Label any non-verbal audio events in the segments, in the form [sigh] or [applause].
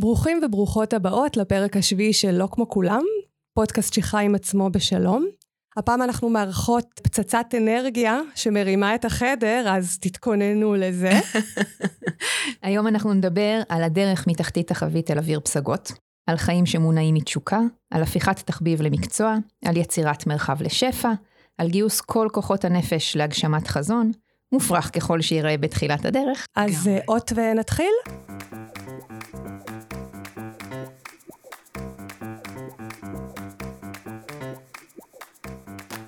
ברוכים וברוכות הבאות לפרק השביעי של לא כמו כולם, פודקאסט שחי עם עצמו בשלום. הפעם אנחנו מארחות פצצת אנרגיה שמרימה את החדר, אז תתכוננו לזה. [laughs] היום אנחנו נדבר על הדרך מתחתית החבית אל אוויר פסגות, על חיים שמונעים מתשוקה, על הפיכת תחביב למקצוע, על יצירת מרחב לשפע, על גיוס כל כוחות הנפש להגשמת חזון, מופרך ככל שיראה בתחילת הדרך. אז אה, אות ונתחיל?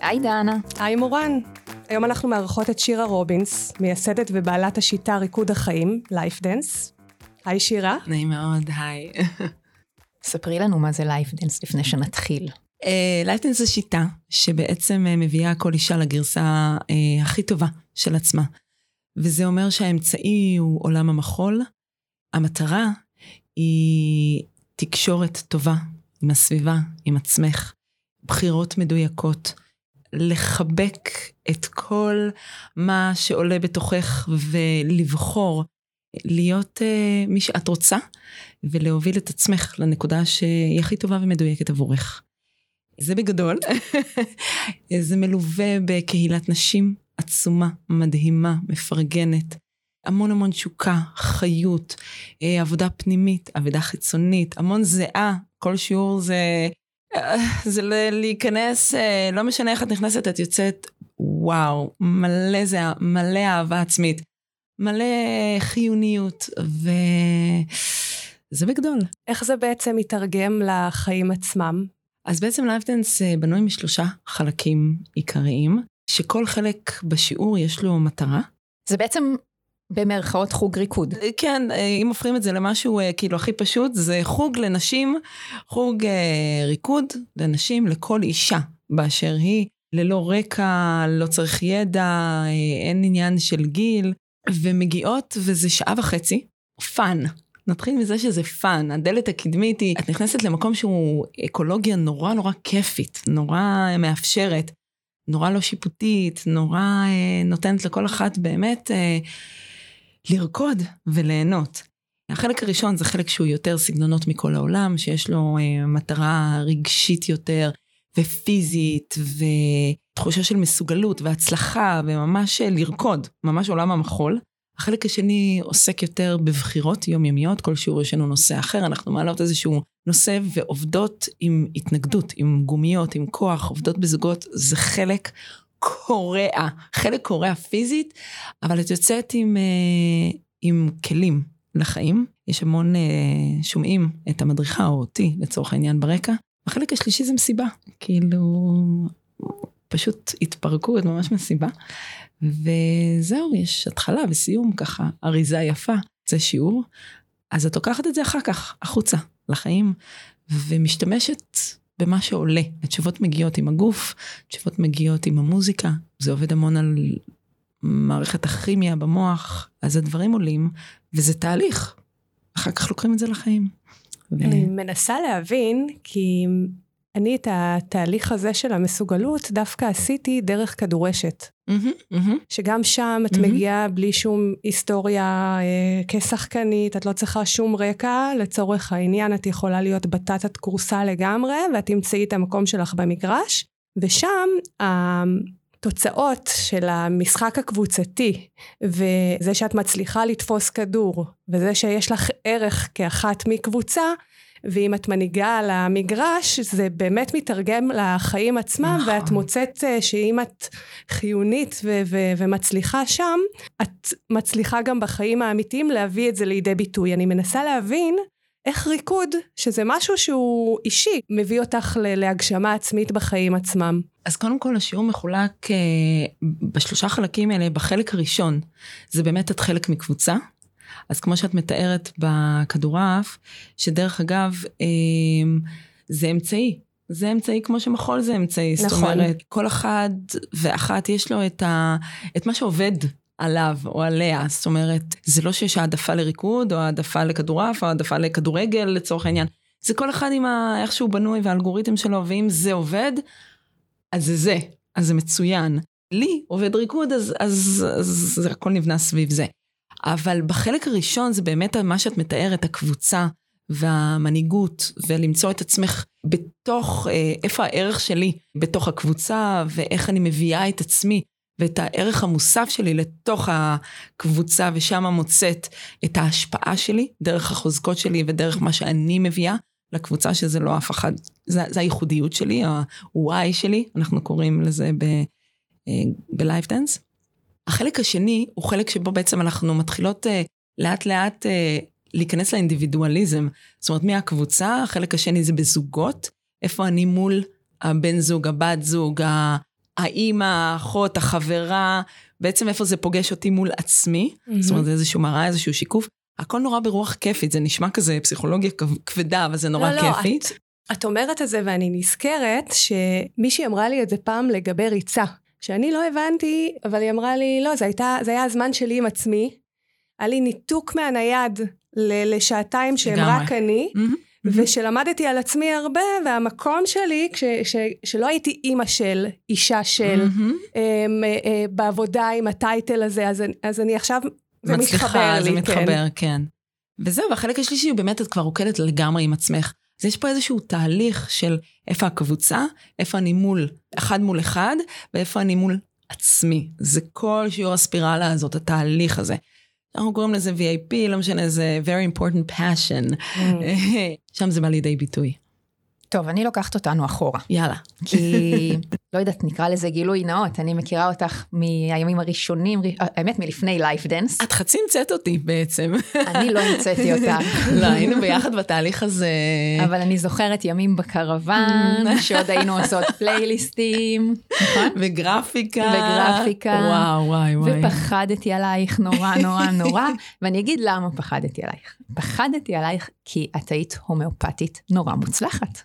היי דנה. היי מורן. היום אנחנו מארחות את שירה רובינס, מייסדת ובעלת השיטה ריקוד החיים, Life Dance. היי שירה. נעים מאוד, היי. ספרי לנו מה זה Life Dance לפני שנתחיל. Life Dance זו שיטה שבעצם אה, מביאה כל אישה לגרסה אה, הכי טובה של עצמה. וזה אומר שהאמצעי הוא עולם המחול. המטרה היא תקשורת טובה עם הסביבה, עם עצמך, בחירות מדויקות, לחבק את כל מה שעולה בתוכך ולבחור להיות uh, מי שאת רוצה ולהוביל את עצמך לנקודה שהיא הכי טובה ומדויקת עבורך. זה בגדול. [laughs] זה מלווה בקהילת נשים עצומה, מדהימה, מפרגנת. המון המון תשוקה, חיות, אה, עבודה פנימית, עבודה חיצונית, המון זיעה, כל שיעור זה זה להיכנס, אה, לא משנה איך את נכנסת, את יוצאת, וואו, מלא זה, מלא אהבה עצמית, מלא חיוניות, וזה בגדול. איך זה בעצם מתרגם לחיים עצמם? אז בעצם Life Dance אה, בנוי משלושה חלקים עיקריים, שכל חלק בשיעור יש לו מטרה. זה בעצם במרכאות חוג ריקוד. אה, כן, אה, אם הופכים את זה למשהו אה, כאילו הכי פשוט, זה חוג לנשים, חוג ריקוד לנשים, לכל אישה באשר היא, ללא רקע, לא צריך ידע, אין עניין של גיל, ומגיעות וזה שעה וחצי, fun. נתחיל מזה שזה fun, הדלת הקדמית היא, את נכנסת למקום שהוא אקולוגיה נורא נורא כיפית, נורא מאפשרת, נורא לא שיפוטית, נורא אה, נותנת לכל אחת באמת אה, לרקוד וליהנות. החלק הראשון זה חלק שהוא יותר סגנונות מכל העולם, שיש לו אה, מטרה רגשית יותר ופיזית ותחושה של מסוגלות והצלחה וממש אה, לרקוד, ממש עולם המחול. החלק השני עוסק יותר בבחירות יומיומיות, כל שיעור יש לנו נושא אחר, אנחנו מעלות איזשהו נושא ועובדות עם התנגדות, עם גומיות, עם כוח, עובדות בזוגות, זה חלק קורע, חלק קורע פיזית, אבל את יוצאת עם, אה, עם כלים לחיים. יש המון, אה, שומעים את המדריכה או אותי לצורך העניין ברקע. החלק השלישי זה מסיבה, כאילו, פשוט התפרקות, ממש מסיבה. וזהו, יש התחלה וסיום ככה, אריזה יפה, זה שיעור. אז את לוקחת את זה אחר כך, החוצה, לחיים, ומשתמשת במה שעולה. התשובות מגיעות עם הגוף, התשובות מגיעות עם המוזיקה, זה עובד המון על מערכת הכימיה במוח, אז הדברים עולים, וזה תהליך. אחר כך לוקחים את זה לחיים. אני. מנסה להבין, כי אני את התהליך הזה של המסוגלות דווקא עשיתי דרך כדורשת. Mm-hmm, mm-hmm. שגם שם את mm-hmm. מגיעה בלי שום היסטוריה אה, כשחקנית, את לא צריכה שום רקע, לצורך העניין את יכולה להיות בטטת כורסה לגמרי, ואת תמצאי את המקום שלך במגרש, ושם התוצאות של המשחק הקבוצתי, וזה שאת מצליחה לתפוס כדור, וזה שיש לך ערך כאחת מקבוצה, ואם את מנהיגה על המגרש, זה באמת מתרגם לחיים עצמם, נכון. ואת מוצאת אה, שאם את חיונית ו- ו- ומצליחה שם, את מצליחה גם בחיים האמיתיים להביא את זה לידי ביטוי. אני מנסה להבין איך ריקוד, שזה משהו שהוא אישי, מביא אותך להגשמה עצמית בחיים עצמם. אז קודם כל השיעור מחולק uh, בשלושה חלקים האלה, בחלק הראשון, זה באמת את חלק מקבוצה. אז כמו שאת מתארת בכדורעף, שדרך אגב, אמ, זה אמצעי. זה אמצעי כמו שמחול זה אמצעי. נכון. זאת אומרת, כל אחד ואחת יש לו את, ה, את מה שעובד עליו או עליה. זאת אומרת, זה לא שיש העדפה לריקוד, או העדפה לכדורעף, או העדפה לכדורגל לצורך העניין. זה כל אחד עם ה, איך שהוא בנוי והאלגוריתם שלו, ואם זה עובד, אז זה זה, אז זה מצוין. לי עובד ריקוד, אז, אז, אז, אז הכל נבנה סביב זה. אבל בחלק הראשון זה באמת מה שאת מתארת, הקבוצה והמנהיגות, ולמצוא את עצמך בתוך, אה, איפה הערך שלי בתוך הקבוצה, ואיך אני מביאה את עצמי ואת הערך המוסף שלי לתוך הקבוצה, ושם מוצאת את ההשפעה שלי, דרך החוזקות שלי ודרך מה שאני מביאה לקבוצה, שזה לא אף אחד, זה, זה הייחודיות שלי, ה-why שלי, אנחנו קוראים לזה ב Life Dance. החלק השני הוא חלק שבו בעצם אנחנו מתחילות אה, לאט לאט אה, להיכנס לאינדיבידואליזם. זאת אומרת, מהקבוצה, החלק השני זה בזוגות, איפה אני מול הבן זוג, הבת זוג, האימא, האחות, החברה, בעצם איפה זה פוגש אותי מול עצמי, mm-hmm. זאת אומרת, זה איזשהו מראה, איזשהו שיקוף. הכל נורא ברוח כיפית, זה נשמע כזה פסיכולוגיה כבדה, אבל זה נורא לא, כיפית. לא, את, את אומרת את זה ואני נזכרת שמישהי אמרה לי את זה פעם לגבי ריצה. שאני לא הבנתי, אבל היא אמרה לי, לא, זה, הייתה, זה היה הזמן שלי עם עצמי. היה לי ניתוק מהנייד לשעתיים שהם רק אני. Mm-hmm. ושלמדתי על עצמי הרבה, והמקום שלי, כש, ש, שלא הייתי אימא של, אישה של, mm-hmm. uh, uh, בעבודה עם הטייטל הזה, אז, אז אני עכשיו, זה מצליחה, מתחבר לי, זה מתחבר, כן. כן. וזהו, והחלק השלישי הוא באמת, את כבר רוקדת לגמרי עם עצמך. אז יש פה איזשהו תהליך של איפה הקבוצה, איפה אני מול, אחד מול אחד, ואיפה אני מול עצמי. זה כל שיעור הספירלה הזאת, התהליך הזה. אנחנו קוראים לזה VIP, לא משנה, זה very important passion. Mm. [laughs] שם זה בא לידי ביטוי. טוב, אני לוקחת אותנו אחורה. יאללה. כי, לא יודעת, נקרא לזה גילוי נאות, אני מכירה אותך מהימים הראשונים, האמת מלפני Life Dance. את חצי המצאת אותי בעצם. אני לא המצאתי אותך. [laughs] לא, היינו ביחד בתהליך הזה. אבל אני זוכרת ימים בקרוון, [laughs] שעוד היינו עושות פלייליסטים, נכון? וגרפיקה. וגרפיקה. וואו, וואי, וואי. ופחדתי עלייך נורא נורא נורא, ואני אגיד למה פחדתי עלייך. פחדתי עלייך כי את היית הומאופתית נורא מוצלחת.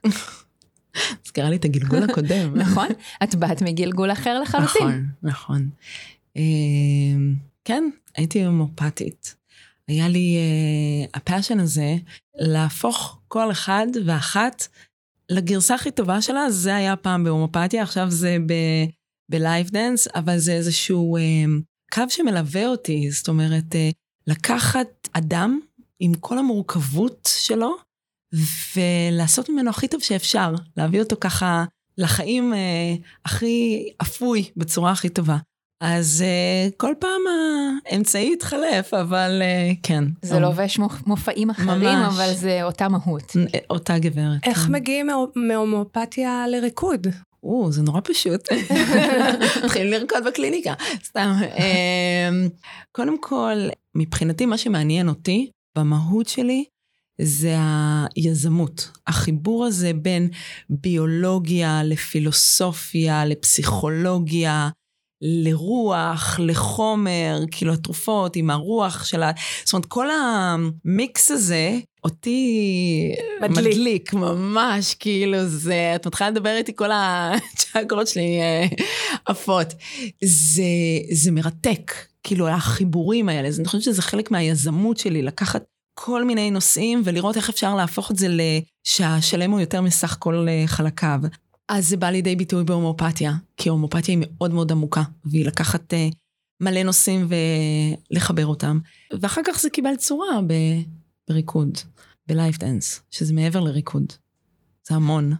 הזכירה לי את הגלגול הקודם. [laughs] נכון, את באת מגלגול אחר לחלוטין. נכון, נכון. אמ, כן, הייתי הומאופתית. היה לי uh, ה passion הזה להפוך כל אחד ואחת לגרסה הכי טובה שלה, זה היה פעם בהומופתיה, עכשיו זה ב Life Dance, אבל זה איזשהו uh, קו שמלווה אותי, זאת אומרת, uh, לקחת אדם עם כל המורכבות שלו, ולעשות ממנו הכי טוב שאפשר, להביא אותו ככה לחיים אה, הכי אפוי, בצורה הכי טובה. אז uh, כל פעם האמצעי התחלף, אבל uh, כן. זה um, לובש מופעים אחרים, ממש. אבל זה אותה מהות. אותה גברת. איך כן. מגיעים מהומואפתיה לריקוד? או, זה נורא פשוט. [laughs] מתחילים לרקוד בקליניקה, סתם. Um, קודם כל, מבחינתי, מה שמעניין אותי במהות שלי, זה היזמות. החיבור הזה בין ביולוגיה לפילוסופיה, לפסיכולוגיה, לרוח, לחומר, כאילו התרופות עם הרוח של ה... זאת אומרת, כל המיקס הזה, אותי מדליק, מדליק ממש, כאילו זה, את מתחילה לדבר איתי, כל הצ'קרות שלי אה, עפות. זה, זה מרתק, כאילו החיבורים האלה, אני חושבת שזה חלק מהיזמות שלי, לקחת כל מיני נושאים ולראות איך אפשר להפוך את זה שהשלם הוא יותר מסך כל אה, חלקיו. אז זה בא לידי ביטוי בהומופתיה, כי ההומופתיה היא מאוד מאוד עמוקה, והיא לקחת uh, מלא נושאים ולחבר אותם. ואחר כך זה קיבל צורה ב... בריקוד, ב Life Dance, שזה מעבר לריקוד. זה המון.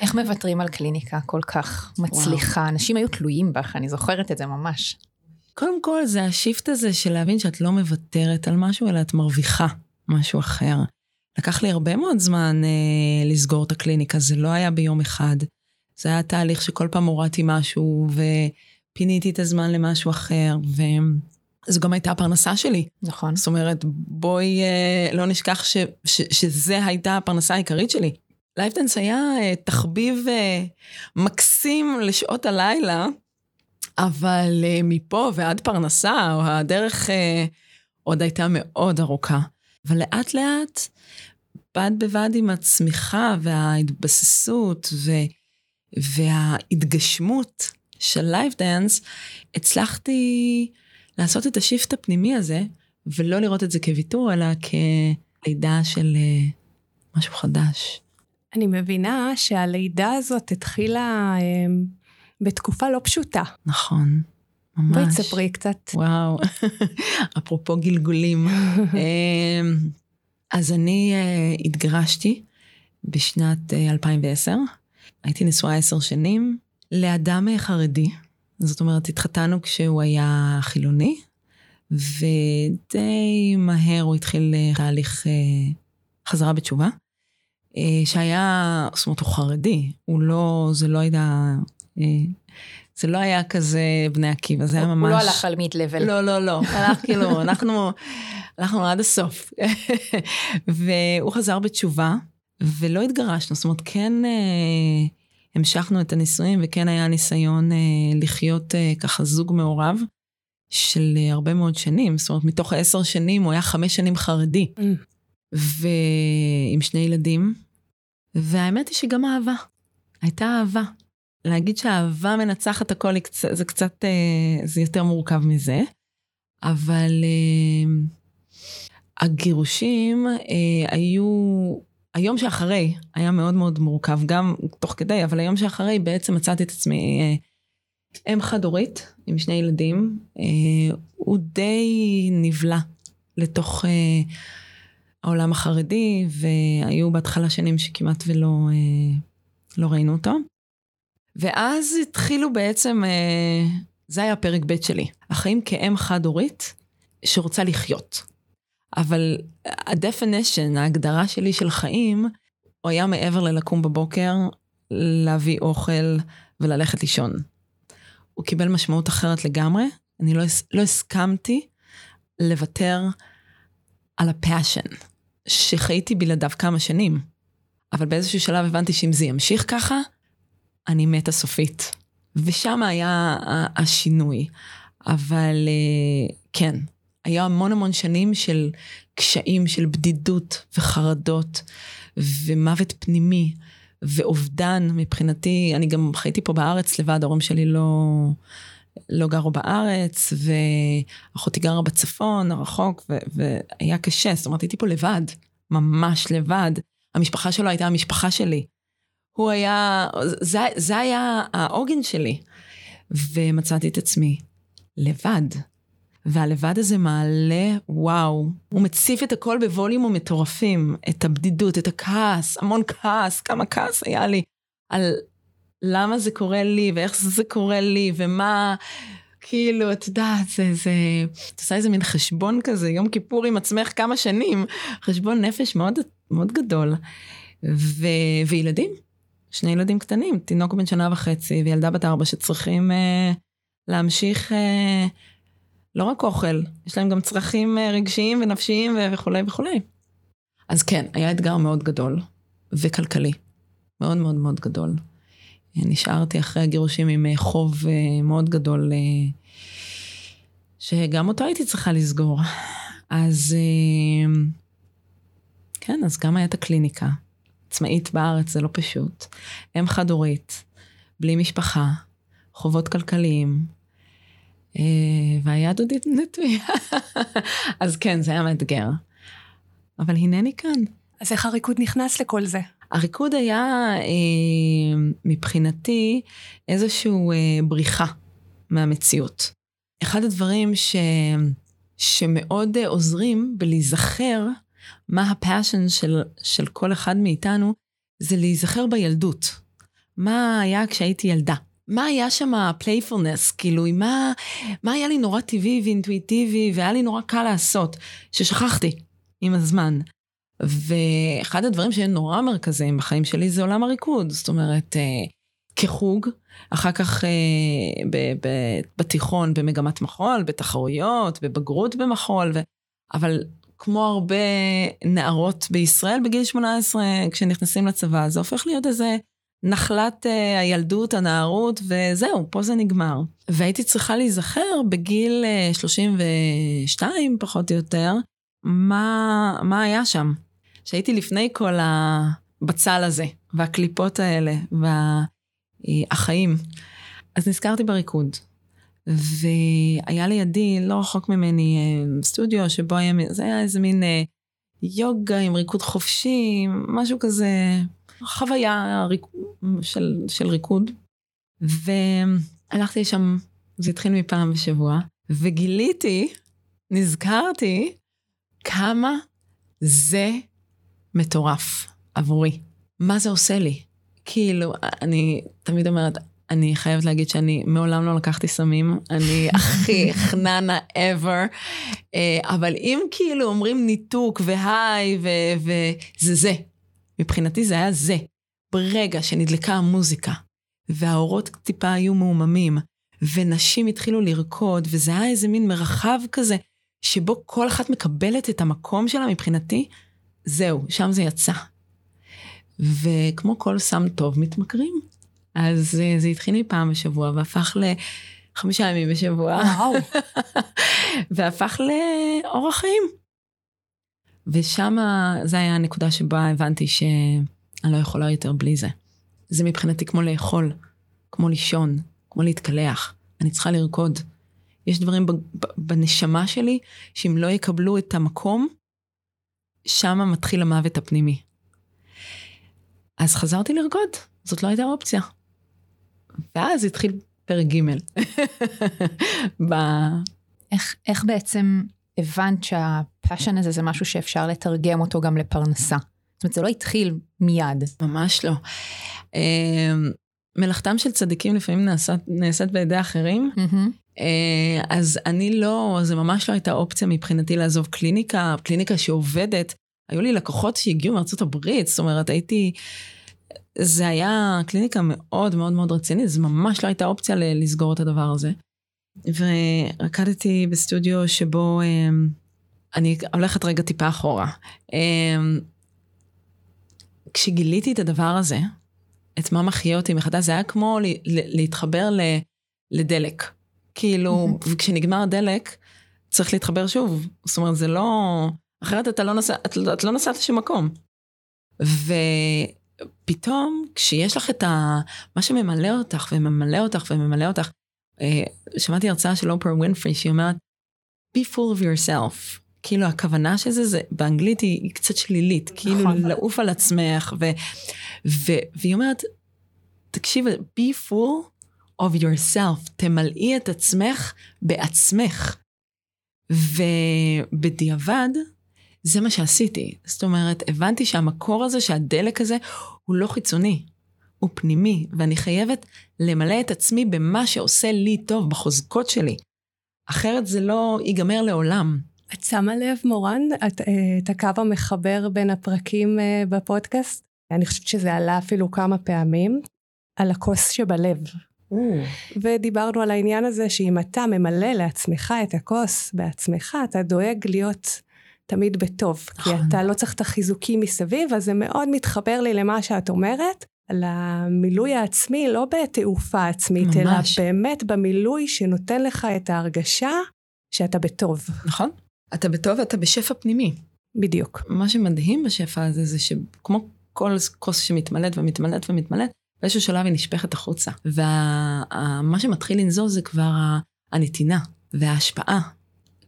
איך מוותרים על קליניקה כל כך מצליחה? וואו. אנשים היו תלויים בך, אני זוכרת את זה ממש. קודם כל זה ה shift הזה של להבין שאת לא מוותרת על משהו, אלא את מרוויחה משהו אחר. לקח לי הרבה מאוד זמן אה, לסגור את הקליניקה, זה לא היה ביום אחד. זה היה תהליך שכל פעם הורדתי משהו ופיניתי את הזמן למשהו אחר, וזו גם הייתה הפרנסה שלי. נכון. זאת אומרת, בואי אה, לא נשכח ש, ש, שזה הייתה הפרנסה העיקרית שלי. Life Dance היה אה, תחביב אה, מקסים לשעות הלילה, אבל uh, מפה ועד פרנסה, או הדרך uh, עוד הייתה מאוד ארוכה. אבל לאט לאט, בד בבד עם הצמיחה וההתבססות ו, וההתגשמות של Life Dance, הצלחתי לעשות את ה shift הפנימי הזה, ולא לראות את זה כוויתור, אלא כלידה של uh, משהו חדש. אני מבינה שהלידה הזאת התחילה... Uh... בתקופה לא פשוטה. נכון, ממש. בואי תספרי קצת. וואו, [laughs] אפרופו גלגולים. [laughs] אמ, אז אני uh, התגרשתי בשנת uh, 2010. הייתי נשואה עשר שנים לאדם חרדי. זאת אומרת, התחתנו כשהוא היה חילוני, ודי מהר הוא התחיל תהליך uh, חזרה בתשובה. אה, שהיה, זאת אומרת, הוא חרדי, הוא לא, זה לא היה, אה, זה לא היה כזה בני עקיבא, זה היה ממש... הוא לא הלך על מיד לבל. לא, לא, לא, [laughs] הלך כאילו, אנחנו, הלכנו עד הסוף. [laughs] והוא חזר בתשובה, ולא התגרשנו, זאת אומרת, כן אה, המשכנו את הנישואים, וכן היה ניסיון לחיות ככה זוג מעורב. של הרבה מאוד שנים, זאת אומרת, מתוך עשר שנים הוא היה חמש שנים חרדי. Mm. ועם שני ילדים, והאמת היא שגם אהבה. הייתה אהבה. להגיד שהאהבה מנצחת הכל זה קצת, אה, זה יותר מורכב מזה, אבל אה, הגירושים אה, היו, היום שאחרי היה מאוד מאוד מורכב, גם תוך כדי, אבל היום שאחרי בעצם מצאתי את עצמי אם חד-הורית עם שני ילדים, הוא די נבלע לתוך העולם החרדי, והיו בהתחלה שנים שכמעט ולא אה, לא ראינו אותו. ואז התחילו בעצם, אה, זה היה פרק ב' שלי, החיים כאם חד-הורית שרוצה לחיות. אבל ה-definition, ההגדרה שלי של חיים, הוא היה מעבר ללקום בבוקר, להביא אוכל וללכת לישון. הוא קיבל משמעות אחרת לגמרי, אני לא, לא הסכמתי לוותר על הפאשן. שחייתי בלעדיו כמה שנים. אבל באיזשהו שלב הבנתי שאם זה ימשיך ככה, אני מתה סופית. ושם היה השינוי. אבל אה, כן, היה המון המון שנים של קשיים, של בדידות וחרדות ומוות פנימי ואובדן מבחינתי. אני גם חייתי פה בארץ לבד, ההורים שלי לא, לא גרו בארץ, ואחותי גרה בצפון, הרחוק, ו- והיה קשה, זאת אומרת, הייתי פה לבד, ממש לבד. המשפחה שלו הייתה המשפחה שלי. הוא היה, זה, זה היה העוגן שלי. ומצאתי את עצמי לבד. והלבד הזה מעלה, וואו, הוא מציף את הכל בווליום מטורפים, את הבדידות, את הכעס, המון כעס, כמה כעס היה לי על למה זה קורה לי, ואיך זה קורה לי, ומה, כאילו, את יודעת, זה, זה, את עושה איזה מין חשבון כזה, יום כיפור עם עצמך כמה שנים, חשבון נפש מאוד, מאוד גדול. ו, וילדים, שני ילדים קטנים, תינוק בן שנה וחצי וילדה בת ארבע שצריכים אה, להמשיך, אה, לא רק אוכל, יש להם גם צרכים אה, רגשיים ונפשיים וכולי וכולי. אז כן, היה אתגר מאוד גדול, וכלכלי, מאוד מאוד מאוד גדול. נשארתי אחרי הגירושים עם אה, חוב אה, מאוד גדול, אה, שגם אותו הייתי צריכה לסגור. אז כן, אז גם הייתה הקליניקה. עצמאית בארץ זה לא פשוט. אם חד-הורית, בלי משפחה, חובות כלכליים, והיד עוד נטויה. אז כן, זה היה מאתגר. אבל הנני כאן. אז איך הריקוד נכנס לכל זה? הריקוד היה אה, מבחינתי איזושהי אה, בריחה מהמציאות. אחד הדברים ש, שמאוד אה, עוזרים בלהיזכר מה ה passion של, של כל אחד מאיתנו, זה להיזכר בילדות. מה היה כשהייתי ילדה? מה היה שם ה playfulness, כאילו, מה, מה היה לי נורא טבעי ואינטואיטיבי, והיה לי נורא קל לעשות, ששכחתי עם הזמן. ואחד הדברים שהיו נורא מרכזיים בחיים שלי זה עולם הריקוד. זאת אומרת, אה, כחוג, אחר כך אה, ב- ב- בתיכון במגמת מחול, בתחרויות, בבגרות במחול, ו... אבל כמו הרבה נערות בישראל בגיל 18, כשנכנסים לצבא, זה הופך להיות איזה נחלת uh, הילדות, הנערות, וזהו, פה זה נגמר. והייתי צריכה להיזכר בגיל uh, 32, פחות או יותר, מה, מה היה שם. שהייתי לפני כל הבצל הזה, והקליפות האלה, והחיים. אז נזכרתי בריקוד. והיה לידי, לא רחוק ממני, אה, סטודיו שבו היה, זה היה איזה מין אה, יוגה עם ריקוד חופשי, משהו כזה, חוויה ריק, של, של ריקוד. והלכתי לשם, זה התחיל מפעם בשבוע, וגיליתי, נזכרתי, כמה זה מטורף עבורי. מה זה עושה לי? כאילו, אני תמיד אומרת, אני חייבת להגיד שאני מעולם לא לקחתי סמים, אני [laughs] הכי חננה ever, אה, אבל אם כאילו אומרים ניתוק והיי וזה זה, מבחינתי זה היה זה. ברגע שנדלקה המוזיקה, והאורות טיפה היו מעוממים, ונשים התחילו לרקוד, וזה היה איזה מין מרחב כזה, שבו כל אחת מקבלת את המקום שלה מבחינתי, זהו, שם זה יצא. וכמו כל סם טוב, מתמכרים. אז אה, זה התחיל מפעם בשבוע והפך לחמישה ימים בשבוע. וואו. [laughs] והפך לאורח חיים. ושם זה היה הנקודה שבה הבנתי שאני לא יכולה יותר בלי זה. זה מבחינתי כמו לאכול, כמו לישון, כמו להתקלח. אני צריכה לרקוד. יש דברים בנשמה שלי שאם לא יקבלו את המקום, שם מתחיל המוות הפנימי. אז חזרתי לרקוד, זאת לא הייתה אופציה. ואז התחיל פרק ג'. ב... איך, איך בעצם הבנת שהפאשן הזה זה משהו שאפשר לתרגם אותו גם לפרנסה? זאת אומרת, זה לא התחיל מיד. ממש לא. אמ, מלאכתם של צדיקים לפעמים נעשית, נעשית בידי אחרים. Mm-hmm. אז אני לא, זה ממש לא הייתה אופציה מבחינתי לעזוב קליניקה, קליניקה שעובדת. היו לי לקוחות שהגיעו מארצות הברית, זאת אומרת, הייתי זה היה קליניקה מאוד מאוד מאוד רצינית, זה ממש לא הייתה אופציה לסגור את הדבר הזה. ורקדתי בסטודיו שבו אמ, אני הולכת רגע טיפה אחורה. אמ, כשגיליתי את הדבר הזה, את מה מחיה אותי מחדש, זה היה כמו להתחבר לדלק. כאילו, [laughs] וכשנגמר הדלק, צריך להתחבר שוב. זאת אומרת, זה לא... אחרת אתה לא נוסע, את, את לא נוסעת לשום מקום. ו... פתאום, כשיש לך את ה... מה שממלא אותך וממלא אותך וממלא אותך, אה, שמעתי הרצאה של אופרה ווינפרי, שהיא אומרת, be full of yourself. כאילו הכוונה של זה, זה באנגלית היא, היא קצת שלילית, כאילו נכון. לעוף על עצמך, ו, ו, והיא אומרת, תקשיב, be full of yourself, תמלאי את עצמך בעצמך. ובדיעבד, זה מה שעשיתי. זאת אומרת, הבנתי שהמקור הזה, שהדלק הזה, הוא לא חיצוני, הוא פנימי, ואני חייבת למלא את עצמי במה שעושה לי טוב, בחוזקות שלי. אחרת זה לא ייגמר לעולם. את שמה לב, מורן, את, אה, את הקו המחבר בין הפרקים אה, בפודקאסט? אני חושבת שזה עלה אפילו כמה פעמים, על הכוס שבלב. Mm. ודיברנו על העניין הזה שאם אתה ממלא לעצמך את הכוס בעצמך, אתה דואג להיות תמיד בטוב. נכון. כי אתה לא צריך את החיזוקים מסביב, אז זה מאוד מתחבר לי למה שאת אומרת, על המילוי העצמי, לא בתעופה עצמית, ממש. אלא באמת במילוי שנותן לך את ההרגשה שאתה בטוב. נכון. אתה בטוב ואתה בשפע פנימי. בדיוק. מה שמדהים בשפע הזה, זה שכמו כל כוס שמתמלאת ומתמלאת ומתמלאת, באיזשהו שלב היא נשפכת החוצה. ומה שמתחיל לנזור זה כבר הנתינה וההשפעה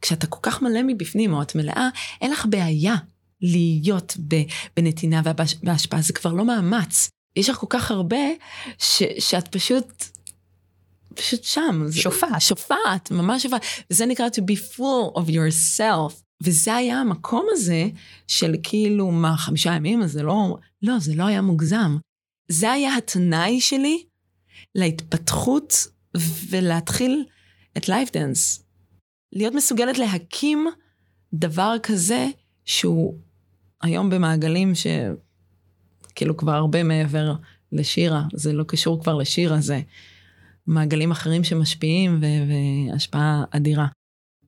כשאתה כל כך מלא מבפנים, או את מלאה, אין לך בעיה להיות בנתינה ובהשפעה, זה כבר לא מאמץ. יש לך כל כך הרבה, ש, שאת פשוט, פשוט שם. שופעת. שופעת, ממש שופעת. וזה נקרא to be full of yourself. וזה היה המקום הזה של כאילו, מה, חמישה ימים? זה לא, לא, זה לא היה מוגזם. זה היה התנאי שלי להתפתחות ולהתחיל את Life Dance. להיות מסוגלת להקים דבר כזה שהוא היום במעגלים שכאילו כבר הרבה מעבר לשירה, זה לא קשור כבר לשירה, זה מעגלים אחרים שמשפיעים והשפעה אדירה.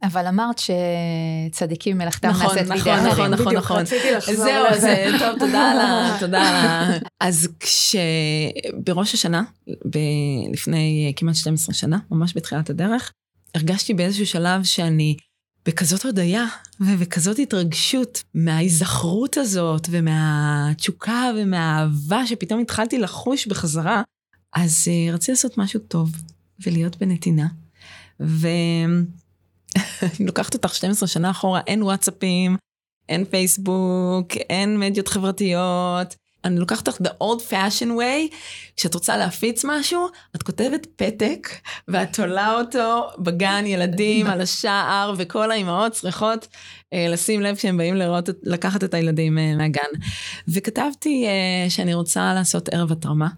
אבל אמרת שצדיקים מלאכתם נכון, נעשית נכון, בידי אחרים. נכון, נכון, נכון, נכון. רציתי לחזור זהו, אז טוב, תודה על ה... תודה על ה... אז כשבראש השנה, ב- לפני כמעט 12 שנה, ממש בתחילת הדרך, הרגשתי באיזשהו שלב שאני בכזאת הודיה ובכזאת התרגשות מההיזכרות הזאת ומהתשוקה ומהאהבה שפתאום התחלתי לחוש בחזרה, אז uh, רציתי לעשות משהו טוב ולהיות בנתינה. ואני [laughs] לוקחת אותך 12 שנה אחורה, אין וואטסאפים, אין פייסבוק, אין מדיות חברתיות, אני לוקחת אותך the old fashion way, כשאת רוצה להפיץ משהו, את כותבת פתק, ואת תולה אותו בגן ילדים על השער, וכל האימהות צריכות אה, לשים לב כשהם באים לראות, לקחת את הילדים אה, מהגן. וכתבתי אה, שאני רוצה לעשות ערב התרמה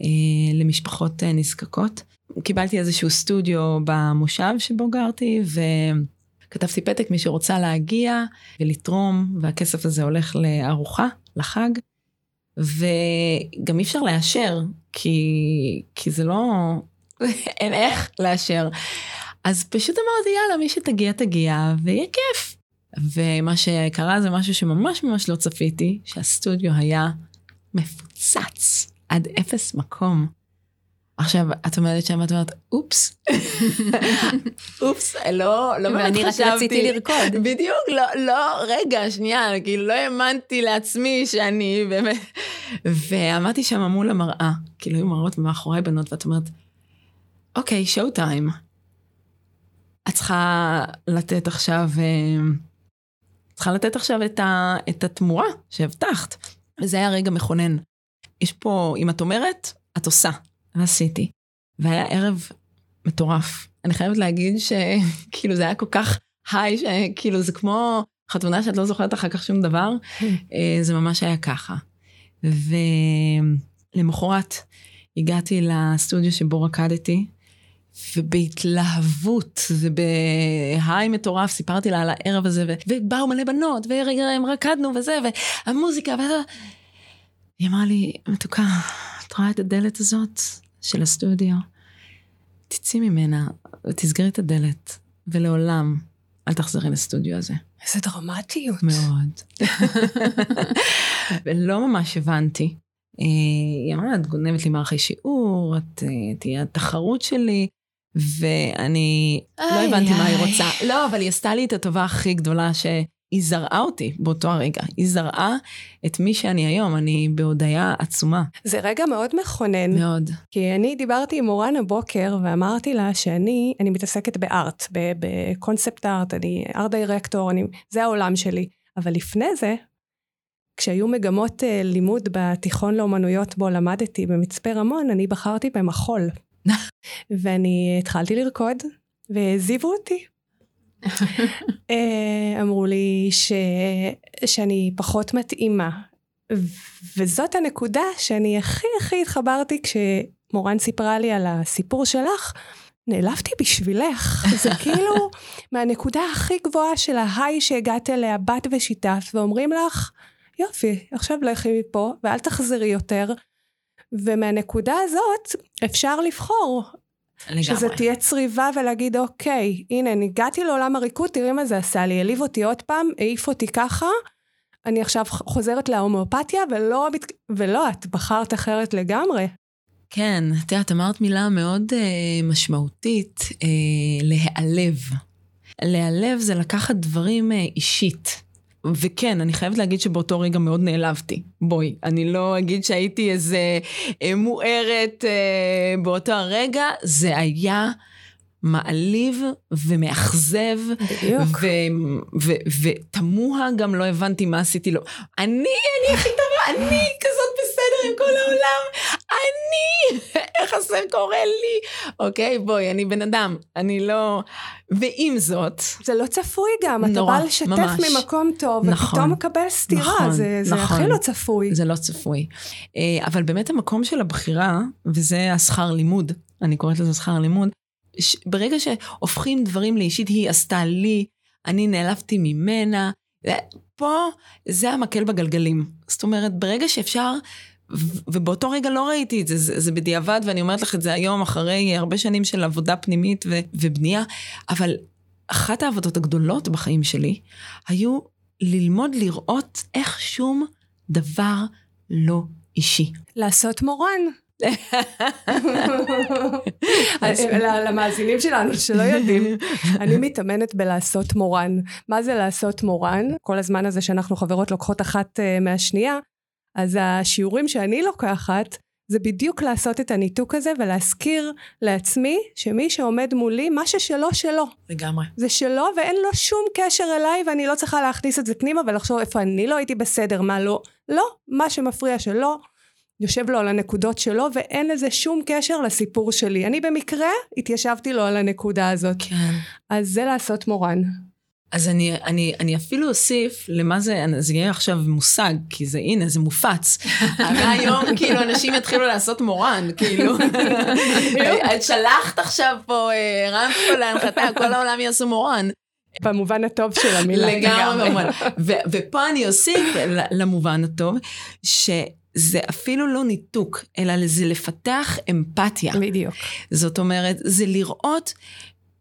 אה, למשפחות אה, נזקקות. קיבלתי איזשהו סטודיו במושב שבו גרתי, ו... כתבתי פתק, מי שרוצה להגיע ולתרום, והכסף הזה הולך לארוחה, לחג. וגם אי אפשר לאשר, כי, כי זה לא, [laughs] אין איך לאשר. אז פשוט אמרתי, יאללה, מי שתגיע, תגיע, ויהיה כיף. ומה שקרה זה משהו שממש ממש לא צפיתי, שהסטודיו היה מפוצץ עד אפס מקום. עכשיו, את עומדת שם ואת אומרת, אופס, אופס, לא, לא באמת חשבתי. ואני רק רציתי לרקוד. בדיוק, לא, לא, רגע, שנייה, כאילו לא האמנתי לעצמי שאני באמת... ועמדתי שם מול המראה, כאילו היו מראות מאחורי בנות, ואת אומרת, אוקיי, שואו טיים. את צריכה לתת עכשיו, אה, צריכה לתת עכשיו את, ה, את התמורה שהבטחת. וזה היה רגע מכונן. יש פה, אם את אומרת, את עושה. ועשיתי. והיה ערב מטורף. אני חייבת להגיד שכאילו [laughs] זה היה כל כך היי, שכאילו זה כמו חתונה שאת לא זוכרת אחר כך שום דבר, אה, זה ממש היה ככה. ולמחרת הגעתי לסטודיו שבו רקדתי, ובהתלהבות ובהיי מטורף סיפרתי לה על הערב הזה, ו... ובאו מלא בנות, והם רקדנו וזה, והמוזיקה, וזה. היא אמרה לי, מתוקה, את רואה את הדלת הזאת של הסטודיו? תצאי ממנה ותסגרי את הדלת, ולעולם אל תחזרי לסטודיו הזה. איזה דרמטיות. מאוד. ולא [laughs] ממש הבנתי. אה, היא אמרה, את גונבת לי מערכי שיעור, את אה, תהיה התחרות שלי, ואני לא הבנתי מה היא רוצה. לא, אבל היא עשתה לי את הטובה הכי גדולה ש... היא זרעה אותי באותו הרגע, היא זרעה את מי שאני היום, אני בהודיה עצומה. זה רגע מאוד מכונן. מאוד. כי אני דיברתי עם מורן הבוקר ואמרתי לה שאני, אני מתעסקת בארט, בקונספט ארט, אני ארט דירקטור, אני, זה העולם שלי. אבל לפני זה, כשהיו מגמות uh, לימוד בתיכון לאומנויות בו למדתי במצפה רמון, אני בחרתי במחול. [laughs] ואני התחלתי לרקוד, והעזיבו אותי. אה, אמרו לי ש... שאני פחות מתאימה. וזאת הנקודה שאני הכי הכי התחברתי כשמורן סיפרה לי על הסיפור שלך. נעלבתי בשבילך, זה [laughs] כאילו מהנקודה הכי גבוהה של ההיי שהגעת אליה, בת ושיתפת, ואומרים לך, יופי, עכשיו לכי מפה ואל תחזרי יותר. ומהנקודה הזאת אפשר לבחור לגמרי. שזה תהיה צריבה ולהגיד, אוקיי, הנה, אני הגעתי לעולם הריקוד, תראי מה זה עשה לי, העליב אותי עוד פעם, העיף אותי ככה, אני עכשיו חוזרת להומואפתיה, ולא, ולא, את בחרת אחרת לגמרי. כן, את יודעת, אמרת מילה מאוד אה, משמעותית, אה, להיעלב. להיעלב זה לקחת דברים אה, אישית. וכן, אני חייבת להגיד שבאותו רגע מאוד נעלבתי. בואי, אני לא אגיד שהייתי איזה אה, מוארת אה, באותו הרגע, זה היה מעליב ומאכזב. ותמוה גם לא הבנתי מה עשיתי לו. אני, אני הכי טובה, אני כזאת בסדר עם כל העולם. אני, איך זה קורה לי? אוקיי, בואי, אני בן אדם, אני לא... ועם זאת... זה לא צפוי גם, נורא, אתה בא לשתף ממש. ממקום טוב, נכון, ופתאום מקבל סטירה, נכון, זה, זה נכון, הכי לא צפוי. זה לא צפוי. אה, אבל באמת המקום של הבחירה, וזה השכר לימוד, אני קוראת לזה שכר לימוד, ברגע שהופכים דברים לאישית, היא עשתה לי, אני נעלבתי ממנה, פה זה המקל בגלגלים. זאת אומרת, ברגע שאפשר ובאותו רגע לא ראיתי את זה, זה, זה בדיעבד, ואני אומרת לך את זה היום, אחרי הרבה שנים של עבודה פנימית ו, ובנייה, אבל אחת העבודות הגדולות בחיים שלי, היו ללמוד לראות איך שום דבר לא אישי. לעשות מורן. למאזינים שלנו שלא יודעים, אני מתאמנת בלעשות מורן. מה זה לעשות מורן? כל הזמן הזה שאנחנו חברות לוקחות אחת אה, מהשנייה, אז השיעורים שאני לוקחת, זה בדיוק לעשות את הניתוק הזה ולהזכיר לעצמי שמי שעומד מולי, מה ששלו, שלו. לגמרי. זה שלו ואין לו שום קשר אליי ואני לא צריכה להכניס את זה פנימה ולחשוב איפה אני לא הייתי בסדר, מה לא. לא, מה שמפריע שלו, יושב לו על הנקודות שלו ואין לזה שום קשר לסיפור שלי. אני במקרה התיישבתי לו על הנקודה הזאת. כן. אז זה לעשות מורן. אז אני, אני, אני אפילו אוסיף למה זה, זה יהיה עכשיו מושג, כי זה, הנה, זה מופץ. [laughs] מהיום, כאילו, אנשים יתחילו לעשות מורן, כאילו. את שלחת עכשיו פה, הרמת פה להנחתה, כל העולם יעשו מורן. במובן הטוב של המילה. לגמרי במובן. ופה אני אוסיף למובן הטוב, שזה אפילו לא ניתוק, אלא זה לפתח אמפתיה. בדיוק. זאת אומרת, זה לראות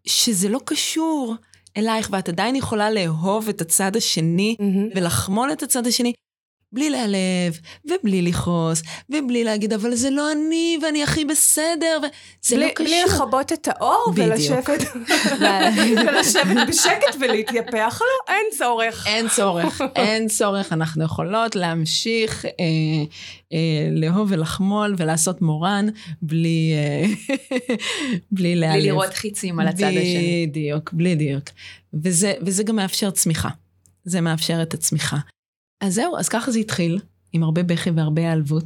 שזה לא קשור. אלייך, ואת עדיין יכולה לאהוב את הצד השני mm-hmm. ולחמול את הצד השני, בלי להיעלב, ובלי לכעוס, ובלי להגיד, אבל זה לא אני, ואני הכי בסדר, וזה בלי, לא קשור. בלי לכבות את האור ולשבת, [laughs] [laughs] ולשבת בשקט ולהתייפח, לא, אין צורך. אין צורך, אין צורך, אנחנו יכולות להמשיך אה, אה, לאהוב ולחמול ולעשות מורן, בלי, אה, [laughs] בלי להיעלב. בלי לראות חיצים על הצד השני. בדיוק, בדיוק. וזה, וזה גם מאפשר צמיחה. זה מאפשר את הצמיחה. אז זהו, אז ככה זה התחיל, עם הרבה בכי והרבה העלבות.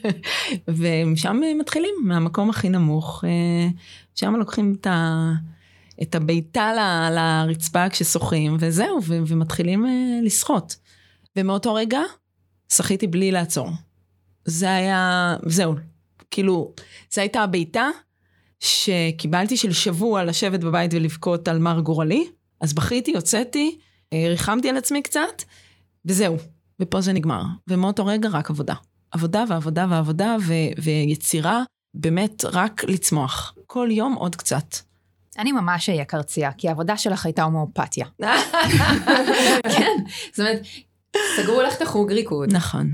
[laughs] ומשם מתחילים, מהמקום הכי נמוך. שם לוקחים את, ה, את הביתה ל, לרצפה כששוחים, וזהו, ו, ומתחילים לשחות. ומאותו רגע, שחיתי בלי לעצור. זה היה, זהו, כאילו, זו הייתה הביתה שקיבלתי של שבוע לשבת בבית ולבכות על מר גורלי, אז בכיתי, הוצאתי, ריחמתי על עצמי קצת, וזהו, ופה זה נגמר. ומאותו רגע רק עבודה. עבודה ועבודה ועבודה ו- ויצירה, באמת רק לצמוח. כל יום עוד קצת. אני ממש אהיה קרצייה, כי העבודה שלך הייתה הומואפתיה. [laughs] כן, זאת אומרת, סגרו לך את החוג ריקוד. נכון.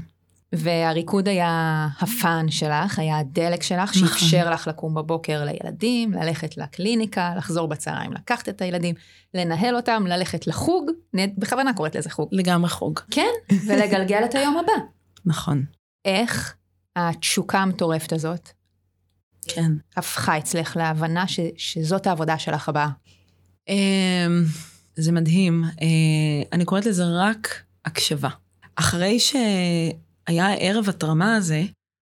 והריקוד היה הפאן שלך, היה הדלק שלך, נכון. שאפשר לך לקום בבוקר לילדים, ללכת לקליניקה, לחזור בצהריים, לקחת את הילדים, לנהל אותם, ללכת לחוג, אני בכוונה קוראת לזה חוג. לגמרי חוג. כן, ולגלגל את היום הבא. נכון. איך התשוקה המטורפת הזאת כן. הפכה אצלך להבנה ש, שזאת העבודה שלך הבאה? אמ, זה מדהים. אה, אני קוראת לזה רק הקשבה. אחרי ש... היה ערב התרמה הזה,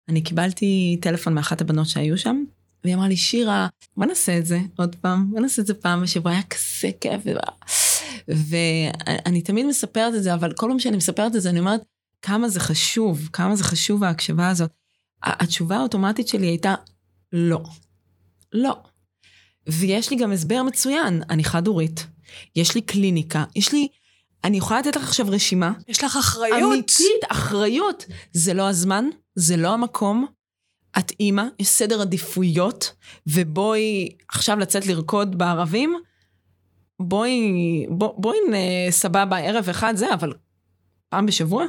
אני קיבלתי טלפון מאחת הבנות שהיו שם, והיא אמרה לי, שירה, בוא נעשה את זה עוד פעם, בוא נעשה את זה פעם בשבוע, היה כזה כיף. ואני תמיד מספרת את זה, אבל כל פעם שאני מספרת את זה, אני אומרת, כמה זה חשוב, כמה זה חשוב ההקשבה הזאת. התשובה האוטומטית שלי הייתה, לא. לא. ויש לי גם הסבר מצוין, אני חד-הורית, יש לי קליניקה, יש לי אני יכולה לתת לך עכשיו רשימה. יש לך אחריות. אמיתית, אחריות. זה לא הזמן, זה לא המקום. את אימא, יש סדר עדיפויות, ובואי עכשיו לצאת לרקוד בערבים, בואי, בוא, בואי סבבה, ערב אחד זה, אבל פעם בשבוע,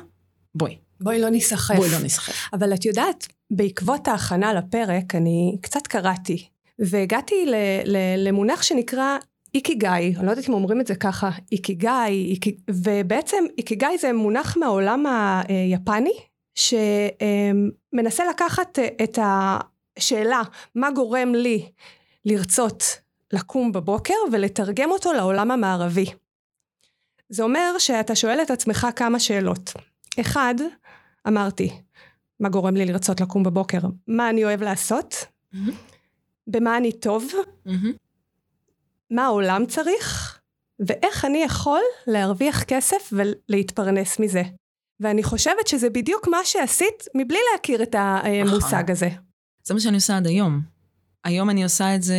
בואי. בואי לא ניסחף. בואי לא ניסחף. אבל את יודעת, בעקבות ההכנה לפרק, אני קצת קראתי, והגעתי ל- ל- למונח שנקרא איקיגאי, אני לא יודעת אם אומרים את זה ככה, איקיגאי, איק... ובעצם איקיגאי זה מונח מהעולם היפני, שמנסה לקחת את השאלה מה גורם לי לרצות לקום בבוקר ולתרגם אותו לעולם המערבי. זה אומר שאתה שואל את עצמך כמה שאלות. אחד, אמרתי, מה גורם לי לרצות לקום בבוקר? מה אני אוהב לעשות? Mm-hmm. במה אני טוב? Mm-hmm. מה העולם צריך, ואיך אני יכול להרוויח כסף ולהתפרנס מזה. ואני חושבת שזה בדיוק מה שעשית מבלי להכיר את המושג הזה. זה מה שאני עושה עד היום. היום אני עושה את זה,